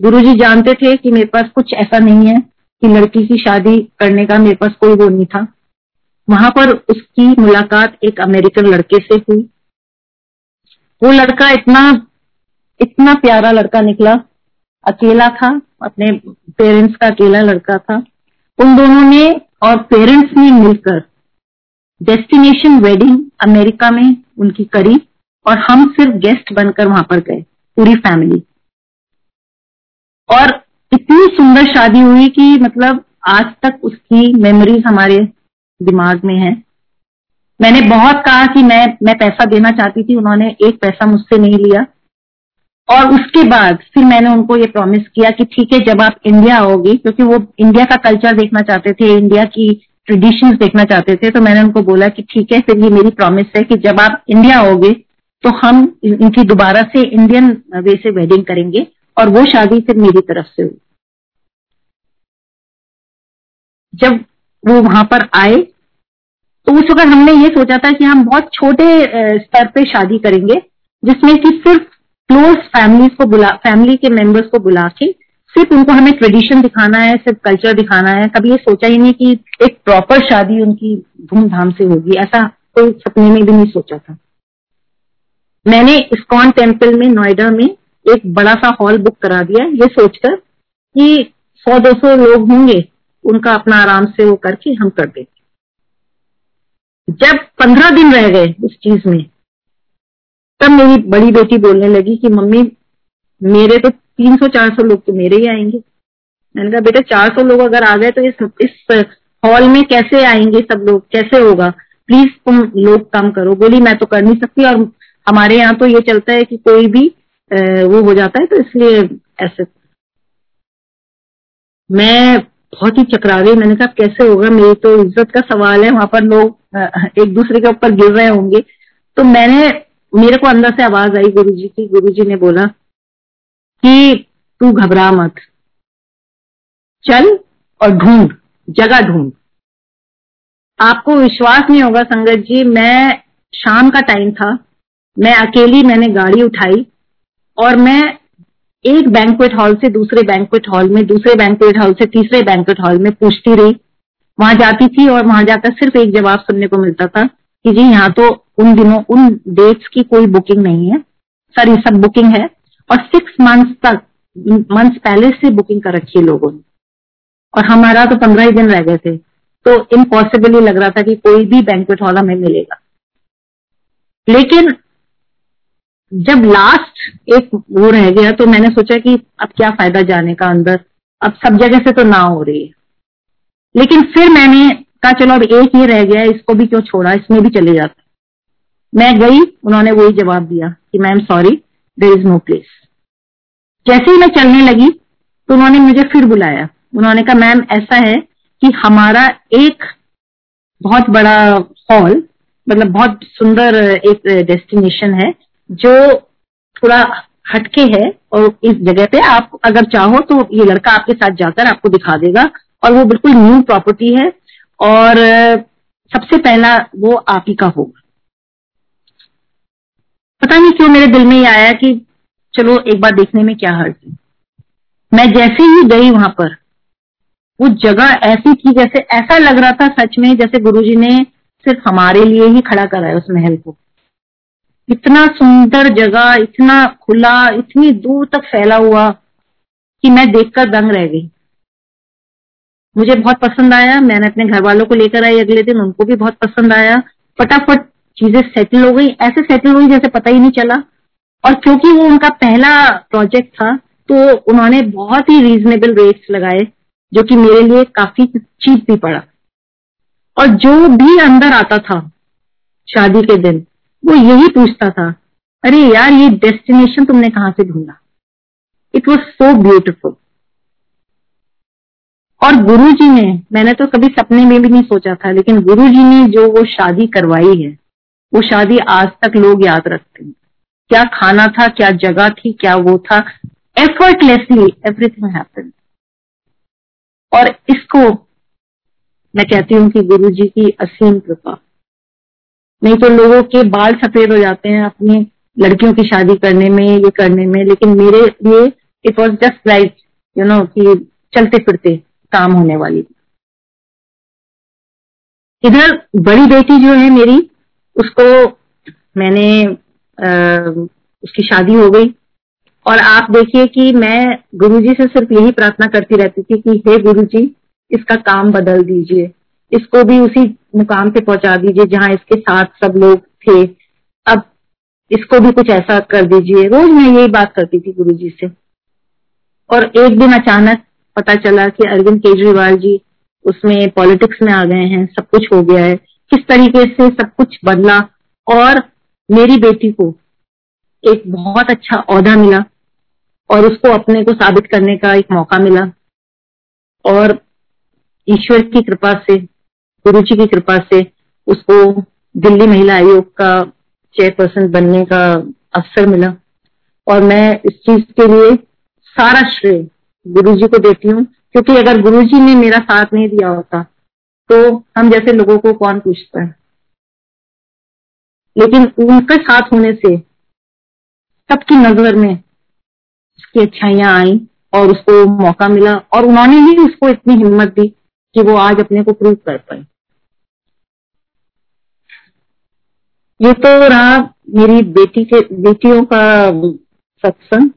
गुरुजी जानते थे कि मेरे पास कुछ ऐसा नहीं है कि लड़की की शादी करने का मेरे पास कोई वो नहीं था। वहाँ पर उसकी मुलाकात एक अमेरिकन लड़के से हुई। वो लड़का इतना इतना प्यारा लड़का निकला अकेला था, अपने पेरेंट्स का अकेला लड़का था। उन दोनों ने और पेरेंट्स ने मिलकर डेस्टिनेशन वेडिंग अमेरिका में उनकी करी और हम सिर्फ़ गेस्ट बनकर वहाँ पर गए, पूरी फैमिली और इतनी सुंदर शादी हुई कि मतलब आज तक उसकी मेमोरीज हमारे दिमाग में है। मैंने बहुत कहा कि मैं मैं पैसा देना चाहती थी, उन्होंने एक पैसा मुझसे नहीं लिया। और उसके बाद फिर मैंने उनको ये प्रॉमिस किया कि ठीक है, जब आप इंडिया आओगे, क्योंकि वो इंडिया का कल्चर देखना चाहते थे इंडिया की ट्रेडिशंस देखना चाहते थे तो मैंने उनको बोला कि ठीक है, फिर ये मेरी प्रॉमिस है कि जब आप इंडिया आओगे तो हम इनकी दोबारा से इंडियन वे से वेडिंग करेंगे और वो शादी फिर मेरी तरफ़ से हुई जब वो वहाँ पर आए तो उस वक्त हमने ये सोचा था कि हम बहुत छोटे स्तर पे शादी करेंगे, जिसमें कि सिर्फ़ क्लोज फैमिलीज़ को बुला फैमिली के मेंबर्स को बुला के सिर्फ़ उनको हमें ट्रेडिशन दिखाना है, सिर्फ़ कल्चर दिखाना है। कभी ये सोचा ही नहीं कि एक प्रॉपर शादी उनकी धूमधाम से होगी। ऐसा कोई सपने में भी नहीं सोचा था। मैंने इस्कॉन टेंपल में, नोएडा में एक बड़ा सा हॉल बुक करा दिया। ये सोचकर कि सौ, दो सौ लोग होंगे, उनका अपना आराम से वो करके हम कर देंगे। जब पंद्रह दिन रह गए उस चीज़ में तब मेरी बड़ी बेटी बोलने लगी कि मम्मी, मेरे तो तीन सौ चार सौ लोग तो मेरे ही आएँगे। मैंने कहा, बेटा, चार सौ लोग अगर आ गए तो इस इस, हॉल में कैसे आएँगे सब लोग? कैसे होगा? प्लीज़ तुम लोग कम करो। बोली, मैं तो कर नहीं सकती और हमारे यहाँ तो ये चलता है कि कोई भी वो हो जाता है तो इसलिए ऐसे। मैं बहुत ही चकरा गई। मैंने कहा, कैसे होगा? मेरी तो इज़्ज़त का सवाल है। वहाँ पर लोग एक दूसरे के ऊपर गिर रहे होंगे। तो मैंने मेरे को अंदर से आवाज़ आई गुरु जी की। गुरु जी ने बोला कि तू घबरा मत। चल और ढूंढ, जगह ढूंढ। आपको विश्वास नहीं होगा संगत जी, मैं शाम का टाइम था। मैं अकेली मैंने गाड़ी उठाई और मैं एक बैंकुएट हॉल से दूसरे बैंकुएट हॉल में, दूसरे बैंकुएट हॉल से तीसरे बैंकुएट हॉल में पूछती रही। वहाँ जाती थी और वहाँ जाकर सिर्फ़ एक जवाब सुनने को मिलता था। कि जी यहाँ तो उन दिनों, उन डेट्स की कोई बुकिंग नहीं है। सॉरी सब बुकिंग है। और सिक्स मंथ्स तक मंथ्स पहले से बुकिंग कर रखी है लोगों ने। और हमारा तो पंद्रह ही दिन रह गए थे। तो इम्पॉसिबल ही लग रहा था कि कोई भी बैंकुएट हॉल हमें मिलेगा। लेकिन जब लास्ट एक वो रह गया तो मैंने सोचा कि अब क्या फ़ायदा जाने का अंदर। अब सब जगह से तो ना हो रही है। लेकिन फिर मैंने कहा, चलो अब एक ही रह गया इसको भी क्यों छोड़ा? इसमें भी चले जाते मैं गई, उन्होंने वही जवाब दिया कि, ma'am sorry there is no place जैसे ही मैं चलने लगी तो उन्होंने मुझे फिर बुलाया। उन्होंने कहा, मैम, ऐसा है कि हमारा एक बहुत बड़ा हॉल मतलब बहुत सुंदर एक डेस्टिनेशन है, जो थोड़ा हटके है और इस जगह पे आप अगर चाहो तो ये लड़का आपके साथ जाकर आपको दिखा देगा और वो बिल्कुल न्यू प्रॉपर्टी है और सबसे पहला वो आप ही का होगा पता नहीं क्यों मेरे दिल में ये आया कि चलो एक बार देखने में क्या हर्ज है। मैं जैसे ही गई वहाँ पर, वो जगह ऐसी थी जैसे ऐसा लग रहा था सच में जैसे गुरुजी ने सिर्फ़ हमारे लिए ही खड़ा करा है उस महल को। इतना सुंदर जगह, इतना खुला, इतनी दूर तक फैला हुआ कि मैं देखकर दंग रह गई। मुझे बहुत पसंद आया। मैंने अपने घर वालों को लेकर आई अगले दिन, उनको भी बहुत पसंद आया। फटाफट चीज़ें सेटल हो गई। ऐसे सेटल हुई जैसे पता ही नहीं चला। और क्योंकि वो उनका पहला प्रोजेक्ट था तो उन्होंने बहुत ही रीजनेबल रेट्स लगाए, जो कि मेरे लिए काफ़ी चीप भी पड़ा। और जो भी अंदर आता था शादी के दिन, वो यही पूछता था, अरे यार, ये डेस्टिनेशन तुमने कहाँ से ढूंढा? इट वॉज़ सो ब्यूटिफुल और गुरु जी ने, मैंने तो कभी सपने में भी नहीं सोचा था, लेकिन गुरु जी ने जो वो शादी करवाई है, वो शादी आज तक लोग याद रखते हैं। क्या खाना था, क्या जगह थी, क्या वो था एफर्टलेसली एवरीथिंग हैपन और इसको मैं कहती हूँ कि गुरु जी की असीम कृपा। नहीं तो लोगों के बाल सफ़ेद हो जाते हैं अपनी लड़कियों की शादी करने में, ये करने में, लेकिन मेरे लिए it was just like you know कि चलते फिरते। काम होने वाली। इधर बड़ी बेटी जो है मेरी उसको मैंने आ, उसकी शादी हो गई। और आप देखिए कि मैं गुरुजी से सिर्फ़ यही प्रार्थना करती रहती थी कि हे गुरुजी इसका काम बदल दीजिए। इसको भी उसी मुकाम पे पहुँचा दीजिए जहाँ इसके साथ सब लोग थे। अब इसको भी कुछ ऐसा कर दीजिए। रोज मैं यही बात करती थी गुरुजी से। और एक दिन अचानक पता चला कि अरविंद केजरीवाल जी उसमें पॉलिटिक्स में आ गए हैं, सब कुछ हो गया है। किस तरीके से सब कुछ बदला और मेरी बेटी को एक बहुत अच्छा औहदा मिला और उसको अपने को साबित करने का एक मौका मिला। और ईश्वर की कृपा से, गुरु जी की कृपा से उसको दिल्ली महिला आयोग का चेयरपर्सन बनने का अवसर मिला। और मैं इस चीज़ के लिए सारा श्रेय गुरु जी को देती हूँ, क्योंकि अगर गुरु जी ने मेरा साथ नहीं दिया होता तो हम जैसे लोगों को कौन पूछता है? लेकिन उनके साथ होने से सबकी नज़र में उसकी अच्छाइयाँ आई और उसको मौका मिला और उन्होंने ही उसको इतनी हिम्मत दी कि वो आज अपने को प्रूव कर पाए ये तो रहा मेरी बेटी के, बेटियों का सत्संग।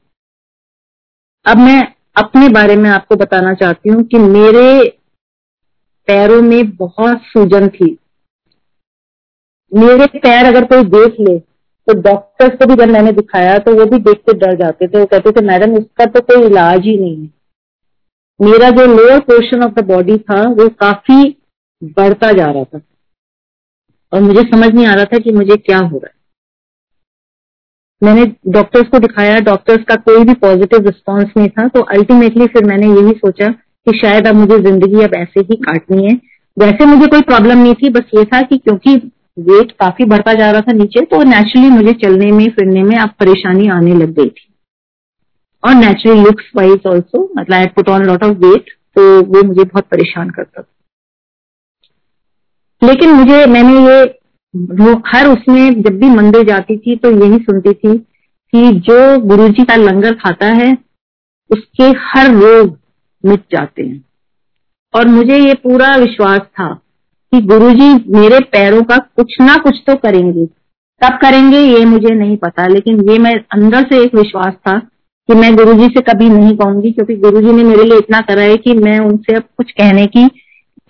अब मैं अपने बारे में आपको बताना चाहती हूँ कि मेरे पैरों में बहुत सूजन थी। मेरे पैर अगर कोई देख ले तो डॉक्टर्स को भी जब मैंने दिखाया तो वो भी देख के डर जाते थे। वो कहते थे, मैडम इसका तो कोई इलाज ही नहीं है। मेरा जो lower portion of the body था, वो काफ़ी बढ़ता जा रहा था। और मुझे समझ नहीं आ रहा था कि मुझे क्या हो रहा है। मैंने डॉक्टर्स को दिखाया डॉक्टर्स का कोई भी पॉजिटिव रिस्पॉन्स नहीं था तो अल्टीमेटली फिर मैंने यही सोचा कि शायद अब मुझे ज़िंदगी अब ऐसे ही काटनी है। वैसे मुझे कोई प्रॉब्लम नहीं थी, बस ये था कि क्योंकि वेट काफ़ी बढ़ता जा रहा था नीचे तो नेचुरली मुझे चलने में, फिरने में अब परेशानी आने लग गई थी। और नेचुरली लुक्स वाइज ऑल्सो मतलब I put on lot of weight तो वो मुझे बहुत परेशान करता था। लेकिन मुझे, मैंने ये वो हर उसमें जब भी मंदिर जाती थी तो यही सुनती थी कि जो गुरुजी का लंगर खाता है, उसके हर रोग मिट जाते हैं। और मुझे ये पूरा विश्वास था कि गुरुजी मेरे पैरों का कुछ ना कुछ तो करेंगे। कब करेंगे ये मुझे नहीं पता, लेकिन ये मैं अंदर से एक विश्वास था कि मैं गुरुजी से कभी नहीं कहूँगी, क्योंकि गुरुजी ने मेरे लिए इतना करा है कि मैं उनसे अब कुछ कहने की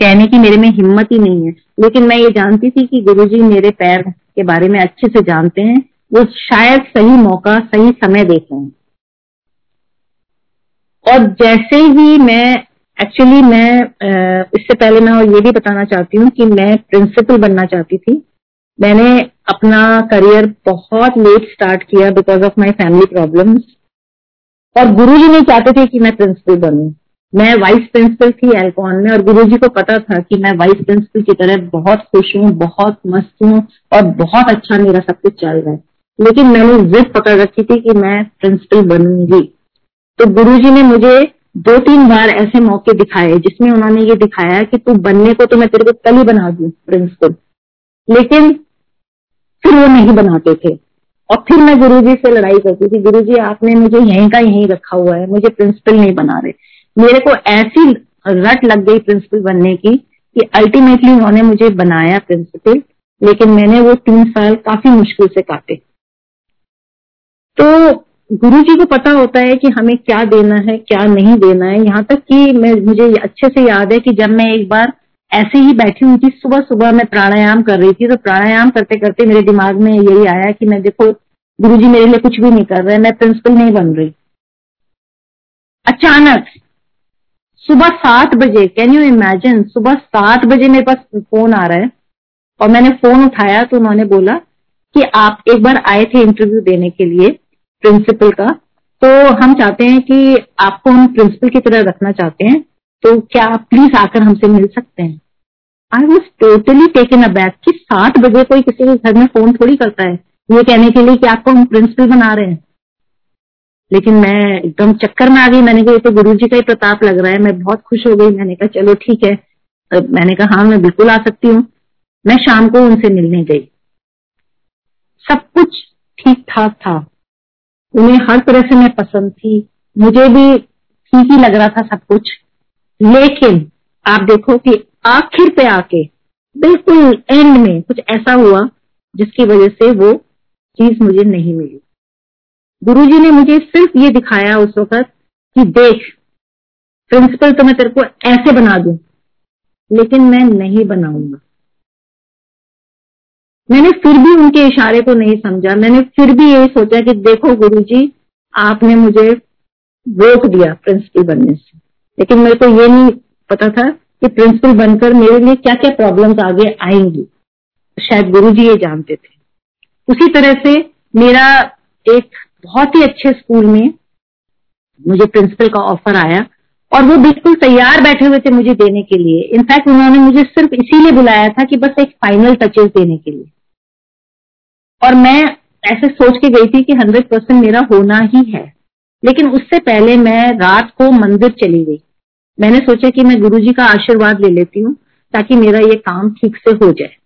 कहने की मेरे में हिम्मत ही नहीं है। लेकिन मैं ये जानती थी कि गुरुजी मेरे पैर के बारे में अच्छे से जानते हैं। वो शायद सही मौका, सही समय रहे हैं। और जैसे ही मैं एक्चुअली मैं इससे पहले मैं और ये भी बताना चाहती हूँ कि मैं प्रिंसिपल बनना चाहती थी। मैंने अपना करियर बहुत लेट स्टार्ट किया because of my family problems और गुरुजी नहीं चाहते थे कि मैं प्रिंसिपल बनूं। मैं वाइस प्रिंसिपल थी एल्कॉन में और गुरुजी को पता था कि मैं वाइस प्रिंसिपल की तरह बहुत खुश हूँ, बहुत मस्त हूँ और बहुत अच्छा मेरा सब कुछ चल रहा है। लेकिन मैंने जिद पकड़ रखी थी कि मैं प्रिंसिपल बनूँगी। तो गुरुजी ने मुझे दो तीन बार ऐसे मौके दिखाए जिसमें उन्होंने ये दिखाया कि तू बनने को तो मैं तेरे को कल ही बना दू प्रिंसिपल लेकिन फिर वो नहीं बनाते थे। और फिर मैं गुरुजी से लड़ाई करती थी, गुरुजी आपने मुझे यहीं का यहीं रखा हुआ है, मुझे प्रिंसिपल नहीं बना रहे। मेरे को ऐसी रट लग गई प्रिंसिपल बनने की कि अल्टीमेटली उन्होंने मुझे बनाया प्रिंसिपल लेकिन मैंने वो तीन साल काफ़ी मुश्किल से काटे। तो गुरु जी को पता होता है कि हमें क्या देना है, क्या नहीं देना है। यहाँ तक कि मैं, मुझे अच्छे से याद है कि जब मैं एक बार ऐसे ही बैठी हुई थी सुबह सुबह मैं प्राणायाम कर रही थी तो प्राणायाम करते करते मेरे दिमाग में यही आया कि मैं देखो गुरु जी मेरे लिए कुछ भी नहीं कर रहे, मैं प्रिंसिपल नहीं बन रही। अचानक सुबह सात बजे कैन यू इमेजिन सुबह सात बजे मेरे पास फ़ोन आ रहा है, और मैंने फ़ोन उठाया तो उन्होंने बोला कि आप एक बार आए थे इंटरव्यू देने के लिए प्रिंसिपल का। तो हम चाहते हैं कि आपको हम प्रिंसिपल की तरह रखना चाहते हैं तो क्या आप प्लीज़ आकर हमसे मिल सकते हैं? I was totally taken aback कि सात बजे कोई किसी के घर में फ़ोन थोड़ी करता है। ये कहने के लिए कि आपको हम प्रिंसिपल बना रहे हैं। लेकिन मैं एकदम चक्कर में आ गई। मैंने कहा, ये तो गुरु जी का ही प्रताप लग रहा है। मैं बहुत खुश हो गई। मैंने कहा, चलो ठीक है। मैंने कहा हाँ मैं बिल्कुल आ सकती हूँ। मैं शाम को उनसे मिलने गई। सब कुछ ठीक ठाक था। उन्हें हर तरह से मैं पसंद थी। मुझे भी ठीक ही लग रहा था सब कुछ। लेकिन आप देखो कि आखिर पे आके, बिल्कुल एंड में कुछ ऐसा हुआ जिसकी वजह से वो चीज़ मुझे नहीं मिली। गुरुजी ने मुझे सिर्फ़ ये दिखाया उस वक्त कि देख प्रिंसिपल तो मैं तेरे को ऐसे बना दू, लेकिन मैं नहीं बनाऊँगा। मैंने फिर भी उनके इशारे को नहीं समझा। मैंने फिर भी यही सोचा कि देखो गुरुजी, आपने मुझे रोक दिया प्रिंसिपल बनने से। लेकिन मेरे को ये नहीं पता था कि प्रिंसिपल बनकर मेरे लिए क्या क्या प्रॉब्लम्स आगे आएँगी। शायद गुरुजी ये जानते थे। उसी तरह से मेरा एक बहुत ही अच्छे स्कूल में मुझे प्रिंसिपल का ऑफ़र आया और वो बिल्कुल तैयार बैठे हुए थे मुझे देने के लिए। इनफैक्ट उन्होंने मुझे सिर्फ़ इसीलिए बुलाया था कि बस एक फाइनल टचेस देने के लिए। और मैं ऐसे सोच के गई थी कि हंड्रेड परसेंट मेरा होना ही है। लेकिन उससे पहले मैं रात को मंदिर चली गई। मैंने सोचा कि मैं गुरुजी का आशीर्वाद ले लेती हूँ ताकि मेरा ये काम ठीक से हो जाए।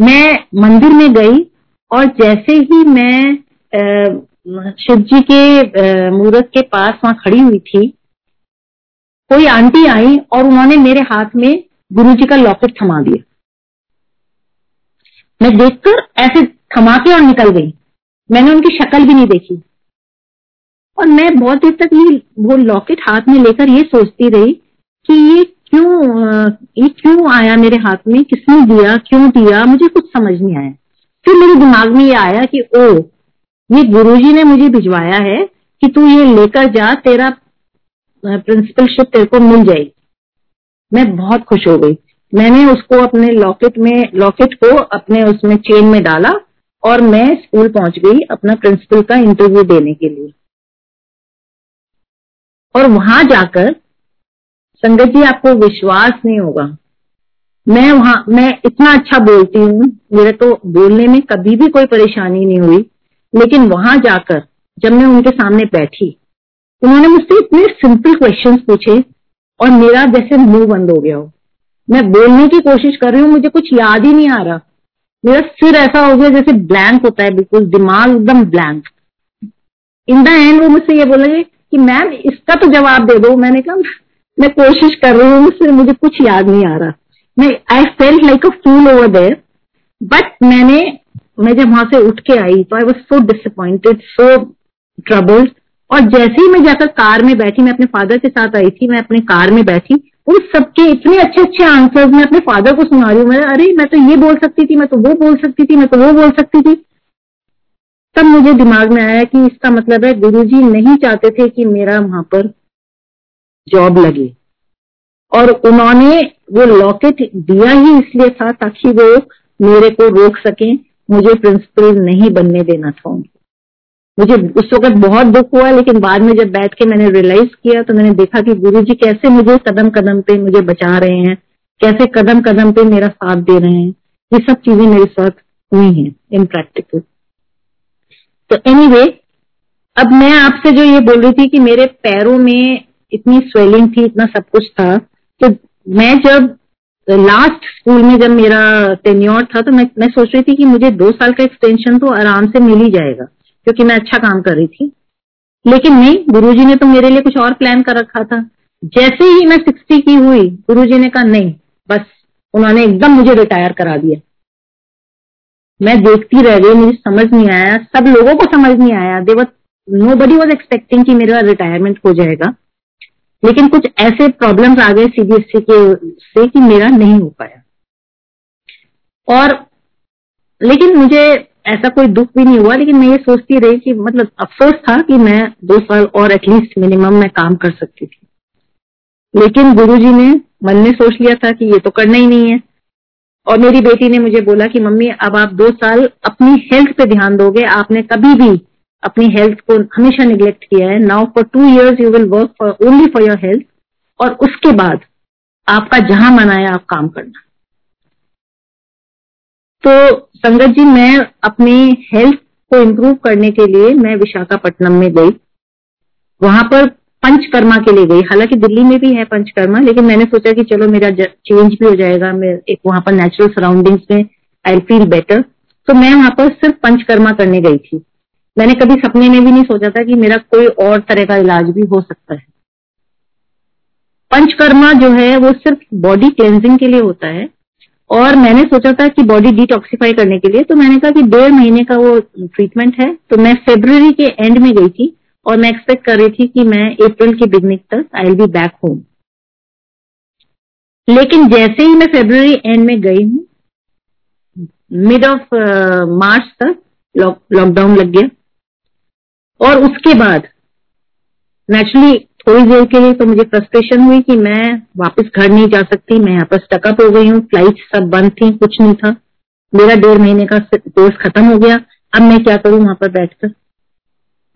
मैं मंदिर में गई और जैसे ही मैं शिव जी के मूर्त के पास वहाँ खड़ी हुई थी। कोई आंटी आई और उन्होंने मेरे हाथ में गुरु जी का लॉकेट थमा दिया। मैं देखकर ऐसे थमा के और निकल गई। मैंने उनकी शक्ल भी नहीं देखी। और मैं बहुत देर तक ये वो लॉकेट हाथ में लेकर ये सोचती रही कि ये क्यों ये क्यों आया मेरे हाथ में? किसने दिया? क्यों दिया? मुझे कुछ समझ नहीं आया। फिर मेरे दिमाग में ये आया कि ओ ये गुरुजी ने मुझे भिजवाया है कि तू ये लेकर जा, तेरा प्रिंसिपलशिप तेरे को मिल जाएगी। मैं बहुत खुश हो गई। मैंने उसको अपने लॉकेट में लॉकेट को अपने उसमें चेन में डाला और मैं स्कूल पहुँच गई अपना प्रिंसिपल का इंटरव्यू देने के लिए। और वहाँ जाकर संगत जी, आपको विश्वास नहीं होगा। मैं वहाँ, मैं इतना अच्छा बोलती हूँ, मेरे तो बोलने में कभी भी कोई परेशानी नहीं हुई। लेकिन वहाँ जाकर जब मैं उनके सामने बैठी, उन्होंने मुझसे इतने सिंपल क्वेश्चंस पूछे और मेरा जैसे मुँह बंद हो गया हो। मैं बोलने की कोशिश कर रही हूँ, मुझे कुछ याद ही नहीं आ रहा। मेरा सिर ऐसा हो गया जैसे ब्लैंक होता है, बिल्कुल दिमाग एकदम ब्लैंक इन द एंड वो मुझसे ये बोले कि मैम इसका तो जवाब दे दो। मैंने कहा, मैं कोशिश कर रही हूँ, मुझसे मुझे कुछ याद नहीं आ रहा। मैं I felt like a fool over there but मैंने मैं जब वहाँ से उठ के आई तो I was so disappointed so troubled और जैसे ही मैं जाकर कार में बैठी, मैं अपने फादर के साथ आई थी, मैं अपने कार में बैठी, उन सबके इतने अच्छे अच्छे आंसर्स मैं अपने फादर को सुना रही हूँ। अरे, मैं तो ये बोल सकती थी, मैं तो वो बोल सकती थी, मैं तो वो बोल सकती थी। तब मुझे दिमाग में आया कि इसका मतलब है, गुरुजी नहीं चाहते थे कि मेरा वहाँ पर जॉब लगे। और उन्होंने वो लॉकेट दिया ही इसलिए था ताकि वो मेरे को रोक सकें। मुझे प्रिंसिपल नहीं बनने देना था मुझे उस वक्त बहुत दुख हुआ लेकिन बाद में जब बैठ के मैंने रियलाइज़ किया तो मैंने देखा कि गुरु जी कैसे मुझे कदम कदम पे मुझे बचा रहे हैं कैसे कदम कदम पे मेरा साथ दे रहे हैं। ये सब चीज़ें मेरे साथ हुई हैं इन प्रैक्टिकल तो एनी anyway, अब मैं आपसे जो ये बोल रही थी कि मेरे पैरों में इतनी स्वेलिंग थी इतना सब कुछ था तो मैं जब लास्ट स्कूल में जब मेरा टेन्योर था तो मैं मैं सोच रही थी कि मुझे दो साल का एक्सटेंशन तो आराम से मिल ही जाएगा, क्योंकि मैं अच्छा काम कर रही थी। लेकिन नहीं, गुरुजी ने तो मेरे लिए कुछ और प्लान कर रखा था। जैसे ही मैं सिक्सटी की हुई, गुरुजी ने कहा, नहीं, बस, उन्होंने एकदम मुझे रिटायर करा दिया। मैं देखती रह गई, मुझे समझ नहीं आया, सब लोगों को समझ नहीं आया। There nobody was expecting कि मेरा रिटायरमेंट हो जाएगा। लेकिन कुछ ऐसे प्रॉब्लम्स आ गए सीबीएसई के, से कि मेरा नहीं हो पाया। और लेकिन मुझे ऐसा कोई दुख भी नहीं हुआ, लेकिन मैं ये सोचती रही कि मतलब अफसोस था कि मैं दो साल और एटलीस्ट मिनिमम मैं काम कर सकती थी। लेकिन गुरुजी ने मन में सोच लिया था कि ये तो करना ही नहीं है। और मेरी बेटी ने मुझे बोला कि मम्मी, अब आप दो साल अपनी हेल्थ पे ध्यान दोगे, आपने कभी भी अपनी हेल्थ को हमेशा निग्लेक्ट किया है। Now for two years you will work for only for your health और उसके बाद आपका जहाँ मन आया आप काम करना। तो संगत जी, मैं अपनी हेल्थ को इम्प्रूव करने के लिए मैं विशाखापट्टनम में गई। वहाँ पर पंचकर्मा के लिए गई। हालाँकि दिल्ली में भी है पंचकर्मा, लेकिन मैंने सोचा कि चलो मेरा चेंज भी हो जाएगा। मैं एक वहाँ पर नेचुरल सराउंडिंग्स में आई फील बेटर तो मैं वहाँ पर सिर्फ़ पंचकर्मा करने गई थी। मैंने कभी सपने में भी नहीं सोचा था कि मेरा कोई और तरह का इलाज भी हो सकता है। पंचकर्मा जो है, वो सिर्फ़ बॉडी क्लेंजिंग के लिए होता है और मैंने सोचा था कि बॉडी डिटॉक्सीफाई करने के लिए तो मैंने कहा कि डेढ़ महीने का वो ट्रीटमेंट है। तो मैं फेब्रुवरी के एंड में गई थी और मैं एक्सपेक्ट कर रही थी कि मैं अप्रैल की बिगनिंग तक I will be back home लेकिन जैसे ही मैं फेब्रुवरी एंड में गई हूँ मिड ऑफ़ मार्च तक लॉकडाउन लग गया। और उसके बाद नेचुरली थोड़ी देर के लिए तो मुझे फ्रस्ट्रेशन हुई कि मैं वापस घर नहीं जा सकती, मैं यहाँ पर स्टकअप हो गई हूँ फ़्लाइट सब बंद थी, कुछ नहीं था। मेरा डेढ़ महीने का कोर्स खत्म हो गया, अब मैं क्या करूँ वहाँ पर बैठकर?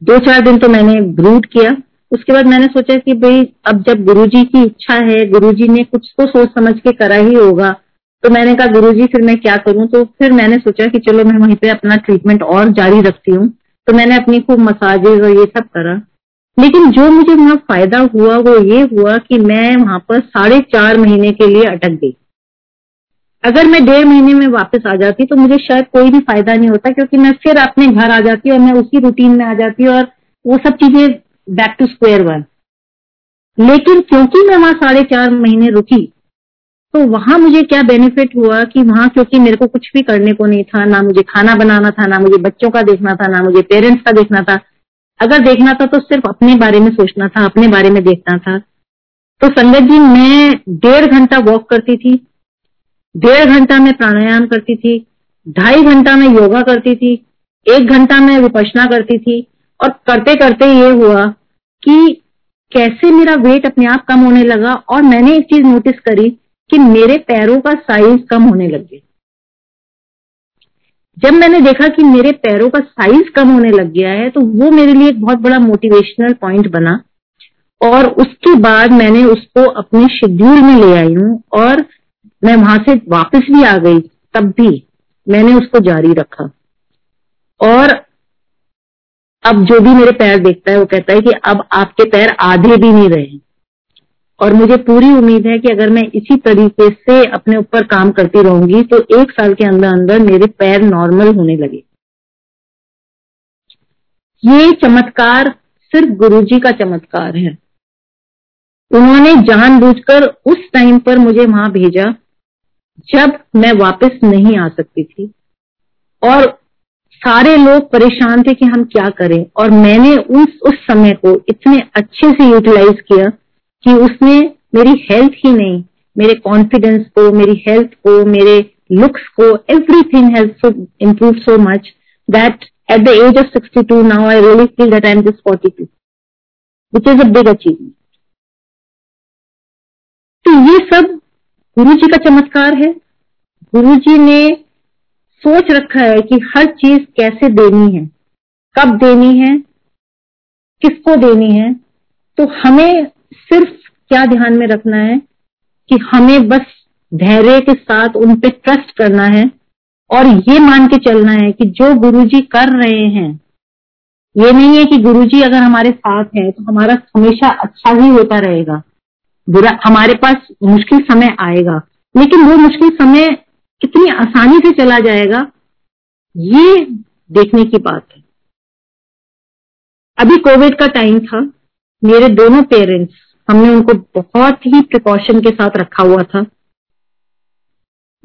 दो चार दिन तो मैंने ब्रूड किया, उसके बाद मैंने सोचा कि भाई, अब जब गुरुजी की इच्छा है, गुरुजी ने कुछ तो सोच समझ के करा ही होगा तो मैंने कहा, गुरुजी, फिर मैं क्या करूँ? तो फिर मैंने सोचा कि चलो मैं वहीं पे अपना ट्रीटमेंट और जारी रखती हूँ। तो मैंने अपनी खूब मसाजेज और ये सब करा। लेकिन जो मुझे वहाँ फ़ायदा हुआ, वो ये हुआ कि मैं वहाँ पर साढ़े चार महीने के लिए अटक गई। अगर मैं डेढ़ महीने में वापस आ जाती तो मुझे शायद कोई भी फ़ायदा नहीं होता, क्योंकि मैं फिर अपने घर आ जाती और मैं उसी रूटीन में आ जाती और वो सब चीज़ें बैक टू स्क्वायर वन लेकिन क्योंकि मैं वहाँ साढ़े चार महीने रुकी तो वहाँ मुझे क्या बेनिफिट हुआ कि वहाँ क्योंकि मेरे को कुछ भी करने को नहीं था, ना मुझे खाना बनाना था, ना मुझे बच्चों का देखना था, ना मुझे पेरेंट्स का देखना था। अगर देखना था तो सिर्फ़ अपने बारे में सोचना था, अपने बारे में देखना था। तो संगत जी, मैं डेढ़ घंटा वॉक करती थी, डेढ़ घंटा में प्राणायाम करती थी, ढाई घंटा में योगा करती थी, एक घंटा में विपसना करती थी और करते करते ये हुआ कि कैसे मेरा वेट अपने आप कम होने लगा और मैंने एक चीज़ नोटिस करी कि मेरे पैरों का साइज़ कम होने लग गया। जब मैंने देखा कि मेरे पैरों का साइज़ कम होने लग गया है तो वो मेरे लिए एक बहुत बड़ा मोटिवेशनल पॉइंट बना और उसके बाद मैंने उसको अपने शेड्यूल में ले आई हूँ और मैं वहाँ से वापस भी आ गई, तब भी मैंने उसको जारी रखा। और अब जो भी मेरे पैर देखता है, वो कहता है कि अब आपके पैर आधे भी नहीं रहे। और मुझे पूरी उम्मीद है कि अगर मैं इसी तरीके से अपने ऊपर काम करती रहूँगी तो एक साल के अंदर अंदर मेरे पैर नॉर्मल होने लगे। ये चमत्कार सिर्फ़ गुरुजी का चमत्कार है। उन्होंने जानबूझकर उस टाइम पर मुझे वहाँ भेजा, जब मैं वापस नहीं आ सकती थी। और सारे लोग परेशान थे कि हम क्या करें, और मैंने उस उस समय को इतने अच्छे से यूटिलाइज किया कि उसने मेरी हेल्थ ही नहीं, मेरे कॉन्फिडेंस को, मेरी हेल्थ को, मेरे लुक्स को everything has so improve so much that at the age of 62 now I really feel that I am just 42 which is a big achievement तो ये सब गुरु जी का चमत्कार है। गुरु जी ने सोच रखा है कि हर चीज़ कैसे देनी है, कब देनी है, किसको देनी है तो हमें सिर्फ़ क्या ध्यान में रखना है कि हमें बस धैर्य के साथ उन पे ट्रस्ट करना है और ये मान के चलना है कि जो गुरुजी कर रहे हैं, ये नहीं है कि गुरुजी अगर हमारे साथ है तो हमारा हमेशा अच्छा ही होता रहेगा। बुरा, हमारे पास मुश्किल समय आएगा, लेकिन वो मुश्किल समय कितनी आसानी से चला जाएगा, ये देखने की बात है। अभी कोविड का टाइम था मेरे दोनों पेरेंट्स हमने उनको बहुत ही प्रिकॉशन के साथ रखा हुआ था।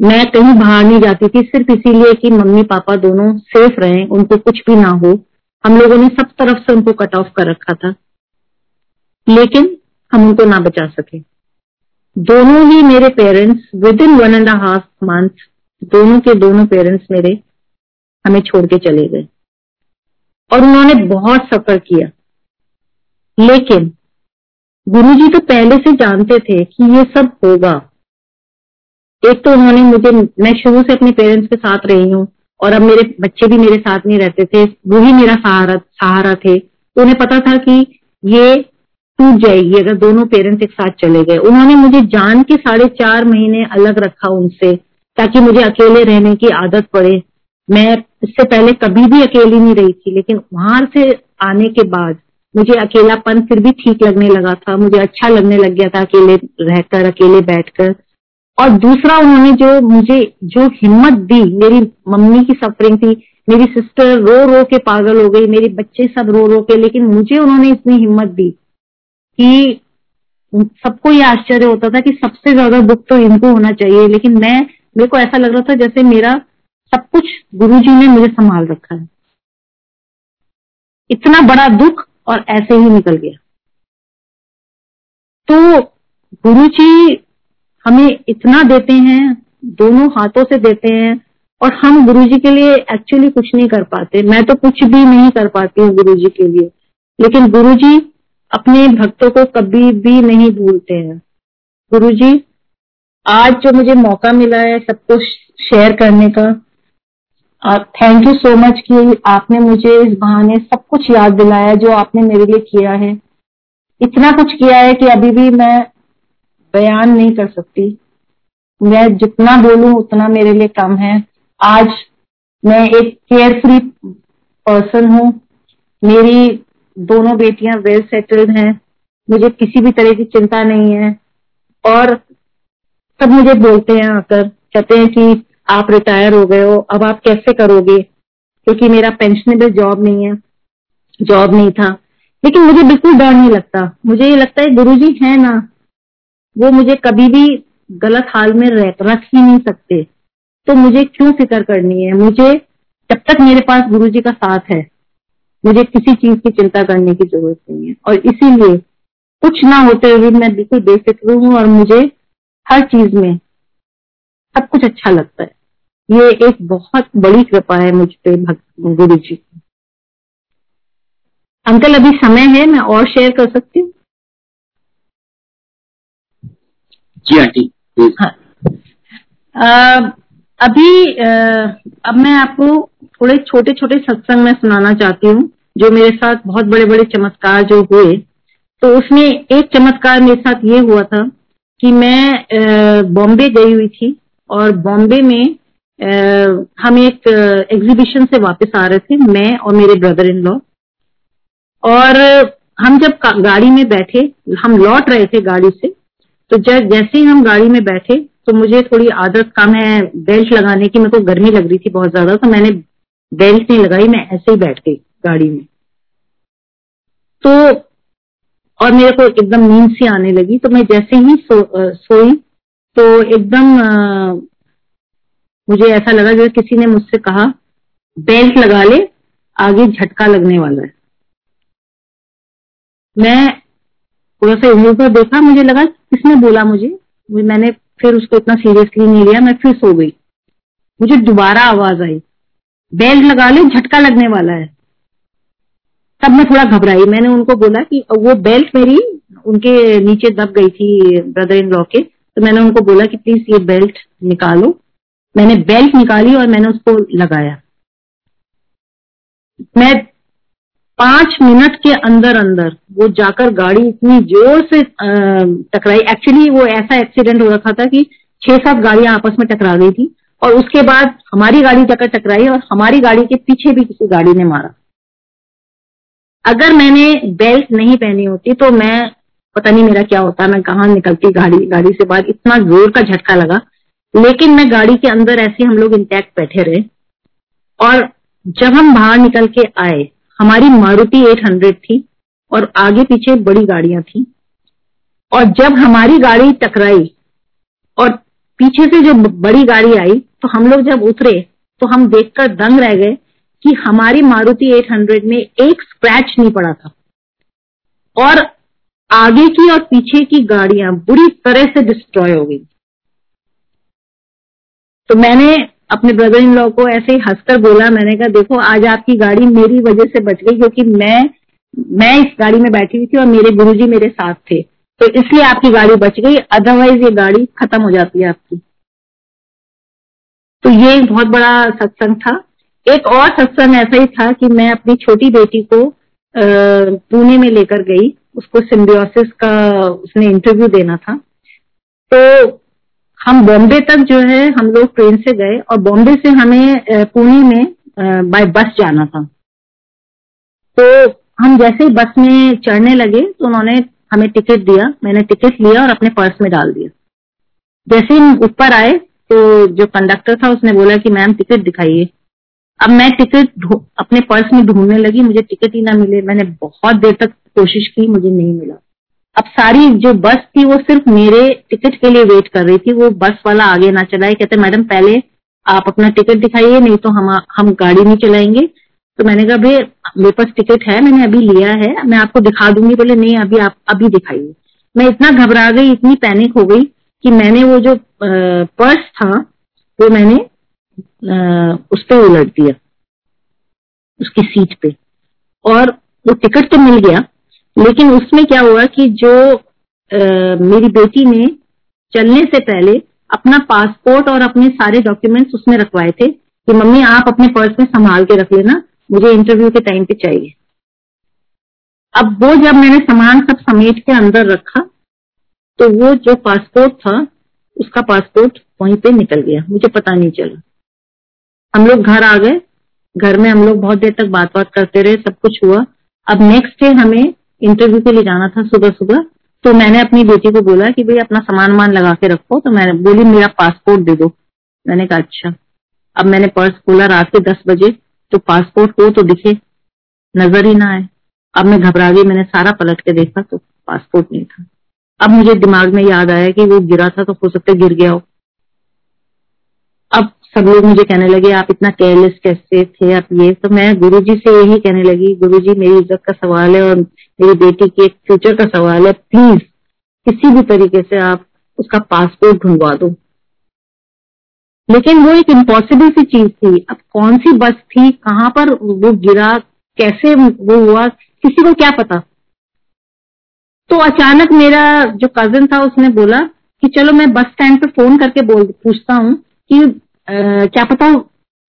मैं कहीं बाहर नहीं जाती थी, सिर्फ़ इसीलिए कि मम्मी पापा दोनों सेफ़ रहे, उनको कुछ भी ना हो। हम लोगों ने सब तरफ़ से उनको कट ऑफ़ कर रखा था। लेकिन हम उनको ना बचा सके। दोनों ही मेरे parents within one and half month दोनों के दोनों पेरेंट्स मेरे, हमें छोड़ के चले गए। और उन्होंने बहुत सफ़र किया। लेकिन गुरुजी तो पहले से जानते थे कि ये सब होगा। एक तो उन्होंने मुझे, मैं शुरू से अपने पेरेंट्स के साथ रही हूँ और अब मेरे बच्चे भी मेरे साथ नहीं रहते थे, वो ही मेरा सहारा सहारा थे। तो उन्हें पता था कि ये टूट जाएगी अगर दोनों पेरेंट्स एक साथ चले गए। उन्होंने मुझे जान के साढ़े चार महीने अलग रखा उनसे, ताकि मुझे अकेले रहने की आदत पड़े। मैं इससे पहले कभी भी अकेली नहीं रही थी, लेकिन वहाँ से आने के बाद मुझे अकेलापन फिर भी ठीक लगने लगा था। मुझे अच्छा लगने लग गया था अकेले रहकर, अकेले बैठकर। और दूसरा उन्होंने जो मुझे जो हिम्मत दी, मेरी मम्मी की सफरिंग थी, मेरी सिस्टर रो रो के पागल हो गई, मेरे बच्चे सब रो रो के, लेकिन मुझे उन्होंने इतनी हिम्मत दी कि सबको ये आश्चर्य होता था कि सबसे ज़्यादा दुख तो इनको होना चाहिए। लेकिन मैं, मेरे को ऐसा लग रहा था जैसे मेरा सब कुछ गुरुजी ने मुझे संभाल रखा है। इतना बड़ा दुख और ऐसे ही निकल गया। तो गुरु जी हमें इतना देते हैं, दोनों हाथों से देते हैं, और हम गुरु जी के लिए एक्चुअली कुछ नहीं कर पाते। मैं तो कुछ भी नहीं कर पाती हूँ गुरु जी के लिए। लेकिन गुरु जी अपने भक्तों को कभी भी नहीं भूलते हैं। गुरु जी आज जो मुझे मौका मिला है सब कुछ शेयर करने का थैंक यू सो मच कि आपने मुझे इस बहाने सब कुछ याद दिलाया जो आपने मेरे लिए किया है। इतना कुछ किया है कि अभी भी मैं बयान नहीं कर सकती। मैं जितना बोलूँ, उतना मेरे लिए कम है। आज मैं एक केयर फ्री पर्सन हूँ। मेरी दोनों बेटियाँ वेल सेटल्ड हैं। मुझे किसी भी तरह की चिंता नहीं है। और सब मुझे बोलते हैं आकर, कहते हैं कि आप रिटायर हो गए हो, अब आप कैसे करोगे? क्योंकि मेरा पेंशनेबल जॉब नहीं है जॉब नहीं था। लेकिन मुझे बिल्कुल डर नहीं लगता। मुझे ये लगता है गुरु जी है ना, वो मुझे कभी भी गलत हाल में रख ही नहीं सकते। तो मुझे क्यों फ़िक्र करनी है? मुझे जब तक मेरे पास गुरु जी का साथ है, मुझे किसी चीज़ की चिंता करने की ज़रूरत नहीं है। और इसीलिए कुछ ना होते हुए मैं बिल्कुल बेफिक्र हूँ और मुझे हर चीज़ में सब कुछ अच्छा लगता है। ये एक बहुत बड़ी कृपा है मुझ पे गुरु जी की। अंकल अभी समय है मैं और शेयर कर सकती हूँ? जी आंटी हाँ। अभी आ, अब मैं आपको थोड़े छोटे छोटे सत्संग में सुनाना चाहती हूँ जो मेरे साथ बहुत बड़े बड़े चमत्कार जो हुए। तो उसमें एक चमत्कार मेरे साथ ये हुआ था कि मैं बॉम्बे गई हुई थी। और बॉम्बे में आ, हम एक एग्जीबिशन से वापस आ रहे थे मैं और मेरे ब्रदर इन लॉ और हम जब गाड़ी में बैठे हम लौट रहे थे गाड़ी से तो जब जैसे ही हम गाड़ी में बैठे तो मुझे थोड़ी आदत कम है बेल्ट लगाने की मेरे को गर्मी लग रही थी बहुत ज़्यादा तो मैंने बेल्ट नहीं लगाई मैं ऐसे ही बैठ गई गाड़ी में। तो और मेरे को एकदम नींद सी आने लगी तो मैं जैसे ही सो, आ, सोई तो एकदम मुझे ऐसा लगा जैसे किसी ने मुझसे कहा, बेल्ट लगा ले, आगे झटका लगने वाला है। मैं थोड़ा सा इधर उधर देखा, मुझे लगा, किसने बोला मुझे? मैंने फिर उसको इतना सीरियसली नहीं लिया, मैं फिर सो गई। मुझे दोबारा आवाज़ आई, बेल्ट लगा ले, झटका लगने वाला है। तब मैं थोड़ा घबराई। मैंने उनको बोला कि वो बेल्ट मेरी उनके नीचे दब गई थी ब्रदर इन लॉ के। तो मैंने उनको बोला कि प्लीज़ ये बेल्ट निकालो। मैंने बेल्ट निकाली और मैंने उसको लगाया। मैं पाँच मिनट के अंदर अंदर वो जाकर गाड़ी इतनी ज़ोर से टकराई। एक्चुअली वो ऐसा एक्सीडेंट हो रखा था कि छह सात गाड़ियाँ आपस में टकरा गई थी और उसके बाद हमारी गाड़ी जाकर टकराई और हमारी गाड़ी के पीछे भी किसी गाड़ी ने मारा। अगर मैंने बेल्ट नहीं पहनी होती तो मैं पता नहीं मेरा क्या होता, मैं कहा निकलती गाड़ी गाड़ी से बाद इतना ज़ोर का झटका लगा। लेकिन मैं गाड़ी के अंदर ऐसे हम लोग इंटैक्ट बैठे रहे। और जब हम बाहर निकल के आए, हमारी मारुति 800 थी और आगे पीछे बड़ी गाड़ियाँ थी। और जब हमारी गाड़ी टकराई और पीछे से जो बड़ी गाड़ी आई तो हम लोग जब उतरे तो हम देखकर दंग रह गए कि हमारी मारुति 800 में एक स्क्रैच नहीं पड़ा था। और आगे की और पीछे की गाड़ियाँ बुरी तरह से डिस्ट्रॉय हो गई। तो मैंने अपने ब्रदर इन लॉ को ऐसे ही हंसकर बोला, मैंने कहा, देखो, आज आपकी गाड़ी मेरी वजह से बच गई क्योंकि मैं मैं इस गाड़ी में बैठी हुई थी और मेरे गुरुजी मेरे साथ थे। तो इसलिए आपकी गाड़ी बच गई अदरवाइज़ ये गाड़ी खत्म हो जाती है आपकी। तो ये एक बहुत बड़ा सत्संग था। एक और सत्संग ऐसा ही था कि मैं अपनी छोटी बेटी को पुणे में लेकर गई। उसको सिम्बियोसिस का उसने इंटरव्यू देना था। तो हम बॉम्बे तक जो है, हम लोग ट्रेन से गए और बॉम्बे से हमें पुणे में बाय बस जाना था। तो हम जैसे ही बस में चढ़ने लगे तो उन्होंने हमें टिकट दिया। मैंने टिकट लिया और अपने पर्स में डाल दिया। जैसे ही ऊपर आए तो जो कंडक्टर था, उसने बोला कि मैम टिकट दिखाइए। अब मैं टिकट अपने पर्स में ढूँढने लगी, मुझे टिकट ही ना मिले। मैंने बहुत देर तक कोशिश की, मुझे नहीं मिला। अब सारी जो बस थी, वो सिर्फ़ मेरे टिकट के लिए वेट कर रही थी। वो बस वाला आगे ना चलाए। कहते, मैडम, पहले आप अपना टिकट दिखाइए, नहीं तो हम हम गाड़ी नहीं चलाएँगे। तो मैंने कहा भाई मेरे पास टिकट है, मैंने अभी लिया है। मैं आपको दिखा दूँगी। बोले, नहीं, अभी आप, अभी दिखाइए। मैं इतना घबरा गई, इतनी पैनिक हो गई कि मैंने वो जो पर्स था, वो मैंने उस पर उलट दिया। उसकी सीट पे। और वो टिकट तो मिल गया लेकिन उसमें क्या हुआ कि जो आ, मेरी बेटी ने चलने से पहले अपना पासपोर्ट और अपने सारे डॉक्यूमेंट्स उसमें रखवाए थे कि मम्मी आप अपने पर्स में संभाल के रख लेना मुझे इंटरव्यू के टाइम पे चाहिए। अब वो जब मैंने सामान सब समेट के अंदर रखा तो वो जो पासपोर्ट था उसका पासपोर्ट वहीं पे निकल गया मुझे पता नहीं चला। हम लोग घर आ गए। घर में हम लोग बहुत देर तक बात बात करते रहे, सब कुछ हुआ। अब नेक्स्ट डे हमें इंटरव्यू के लिए जाना था सुबह सुबह तो मैंने अपनी बेटी को बोला कि भाई अपना सामान मान लगा के रखो। तो मैंने बोली, मेरा पासपोर्ट दे दो। मैंने कहा अच्छा। अब मैंने पर्स खोला रात के दस बजे। तो पासपोर्ट हो तो दिखे, नज़र ही ना आए। अब मैं घबरा गई, मैंने सारा पलट के देखा तो पासपोर्ट नहीं था। अब मुझे दिमाग में याद आया कि वो गिरा था तो हो सकता गिर गया हो। अब सब लोग मुझे कहने लगे, आप इतना केयरलेस कैसे थे? आप ये तो मैं गुरु जी से यही कहने लगी, गुरुजी, मेरी इज़्ज़त का सवाल है और मेरी बेटी के फ्यूचर का सवाल है। प्लीज़ किसी भी तरीके से आप उसका पासपोर्ट ढूंढवा दो। लेकिन वो एक इम्पॉसिबल सी चीज़ थी। अब कौन सी बस थी? कहाँ पर वो गिरा? कैसे वो हुआ? किसी को क्या पता? तो अचानक मेरा जो कजिन था, उसने बोला कि, चलो, मैं बस स्टैंड पे फ़ोन करके बोल, पूछता हूँ कि क्या पता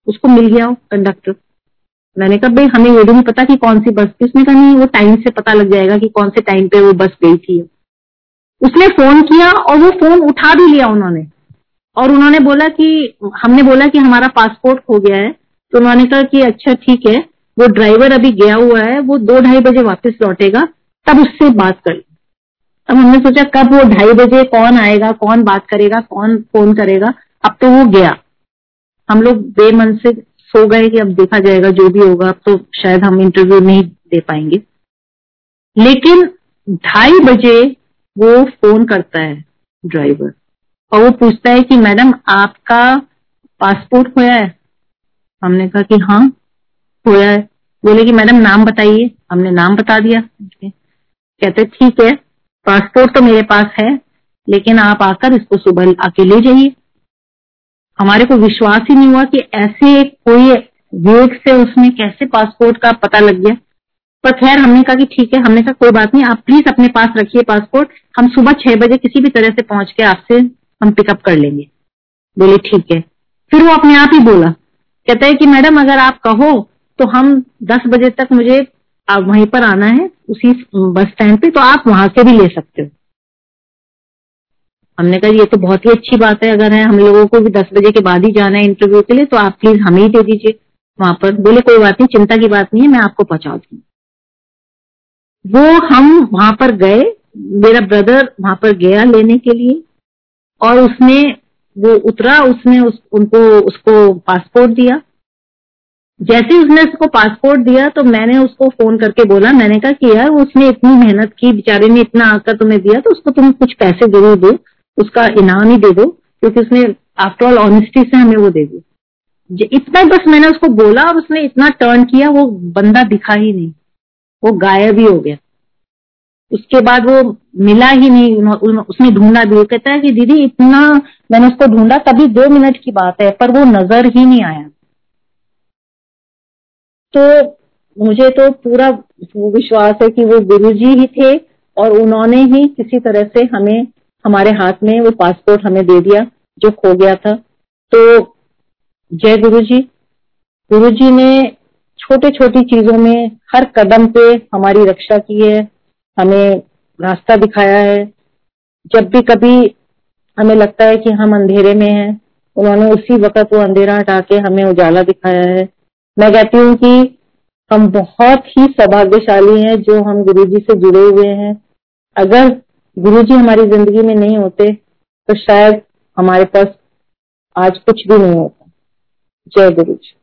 उसको मिल गया हो कंडक्टर मैंने कहा, भाई, हमें ये भी नहीं पता कि कौन सी बस थी। उसने कहा, नहीं, वो टाइम से पता लग जाएगा कि कौन से टाइम पे वो बस गई थी। उसने फ़ोन किया और वो फ़ोन उठा भी लिया उन्होंने। और उन्होंने बोला कि, हमने बोला कि हमारा पासपोर्ट खो गया है। तो उन्होंने कहा कि अच्छा ठीक है, वो ड्राइवर अभी गया हुआ है, वो दो ढाई बजे वापस लौटेगा, तब उससे बात कर तब हमने सोचा, कब वो ढाई बजे कौन आएगा, कौन बात करेगा, कौन फ़ोन करेगा, अब तो वो गया। हम लोग बेमन से सो गए कि अब देखा जाएगा जो भी होगा, अब तो शायद हम इंटरव्यू नहीं दे पाएँगे। लेकिन ढाई बजे वो फ़ोन करता है ड्राइवर और वो पूछता है कि मैडम, आपका पासपोर्ट खोया है? हमने कहा कि हाँ खोया है। बोले कि मैडम, नाम बताइए। हमने नाम बता दिया। कहते, ठीक है पासपोर्ट तो मेरे पास है, लेकिन आप आकर इसको सुबह आके ले जाइए। हमारे को विश्वास ही नहीं हुआ कि ऐसे कोई वेग से उसमें कैसे पासपोर्ट का पता लग गया। पर खैर, हमने कहा कि ठीक है, हमने कहा, कोई बात नहीं, आप प्लीज़ अपने पास रखिए पासपोर्ट हम सुबह छह बजे किसी भी तरह से पहुँच के आपसे हम पिकअप कर लेंगे। बोले, ठीक है। फिर वो अपने आप ही बोला। कहता है कि, मैडम, अगर आप कहो तो हम दस बजे तक मुझे वहीं पर आना है, उसी बस स्टैंड पे तो आप वहाँ से भी ले सकते हो। हमने कहा ये तो बहुत ही अच्छी बात है अगर है हम लोगों को भी दस बजे के बाद ही जाना है इंटरव्यू के लिए तो आप प्लीज़ हमें ही दे दीजिए। वहाँ पर बोले कोई बात नहीं चिंता की बात नहीं है मैं आपको पहुँचा दूँगी। वो हम वहाँ पर गए मेरा ब्रदर वहाँ पर गया लेने के लिए और उसने वो उतरा उसने उस, उनको उसको पासपोर्ट दिया। जैसे उसने उसको पासपोर्ट दिया तो मैंने उसको फ़ोन करके बोला मैंने कहा कि यार उसने इतनी मेहनत की बेचारे ने इतना आकर तुम्हें दिया तो उसको तुम कुछ पैसे ज़रूर दो। उसका इनाम ही दे दो, क्योंकि उसने आफ्टर ऑल ऑनेस्टी से हमें वो दे दी। इतना बस मैंने उसको बोला और उसने इतना टर्न किया, वो बंदा दिखा ही नहीं। वो गायब ही हो गया। उसके बाद वो मिला ही नहीं उसने ढूंढा भी। वो कहता है कि दीदी, इतना मैंने उसको ढूंढा, तभी दो मिनट की बात है, पर वो नज़र ही नहीं आया। तो मुझे तो पूरा विश्वास है कि वो गुरुजी ही थे और उन्होंने ही किसी तरह से हमें हमारे हाथ में वो पासपोर्ट हमें दे दिया, जो खो गया था। तो जय गुरु जी गुरु जी ने छोटे छोटी चीज़ों में हर कदम पे हमारी रक्षा की है, हमें रास्ता दिखाया है। जब भी कभी हमें लगता है कि हम अंधेरे में हैं, उन्होंने उसी वक्त वो अंधेरा हटा के हमें उजाला दिखाया है। मैं कहती हूँ कि हम बहुत ही सौभाग्यशाली हैं जो हम गुरु जी से जुड़े हुए हैं। अगर गुरुजी हमारी ज़िंदगी में नहीं होते तो शायद हमारे पास आज कुछ भी नहीं होता। जय गुरु जी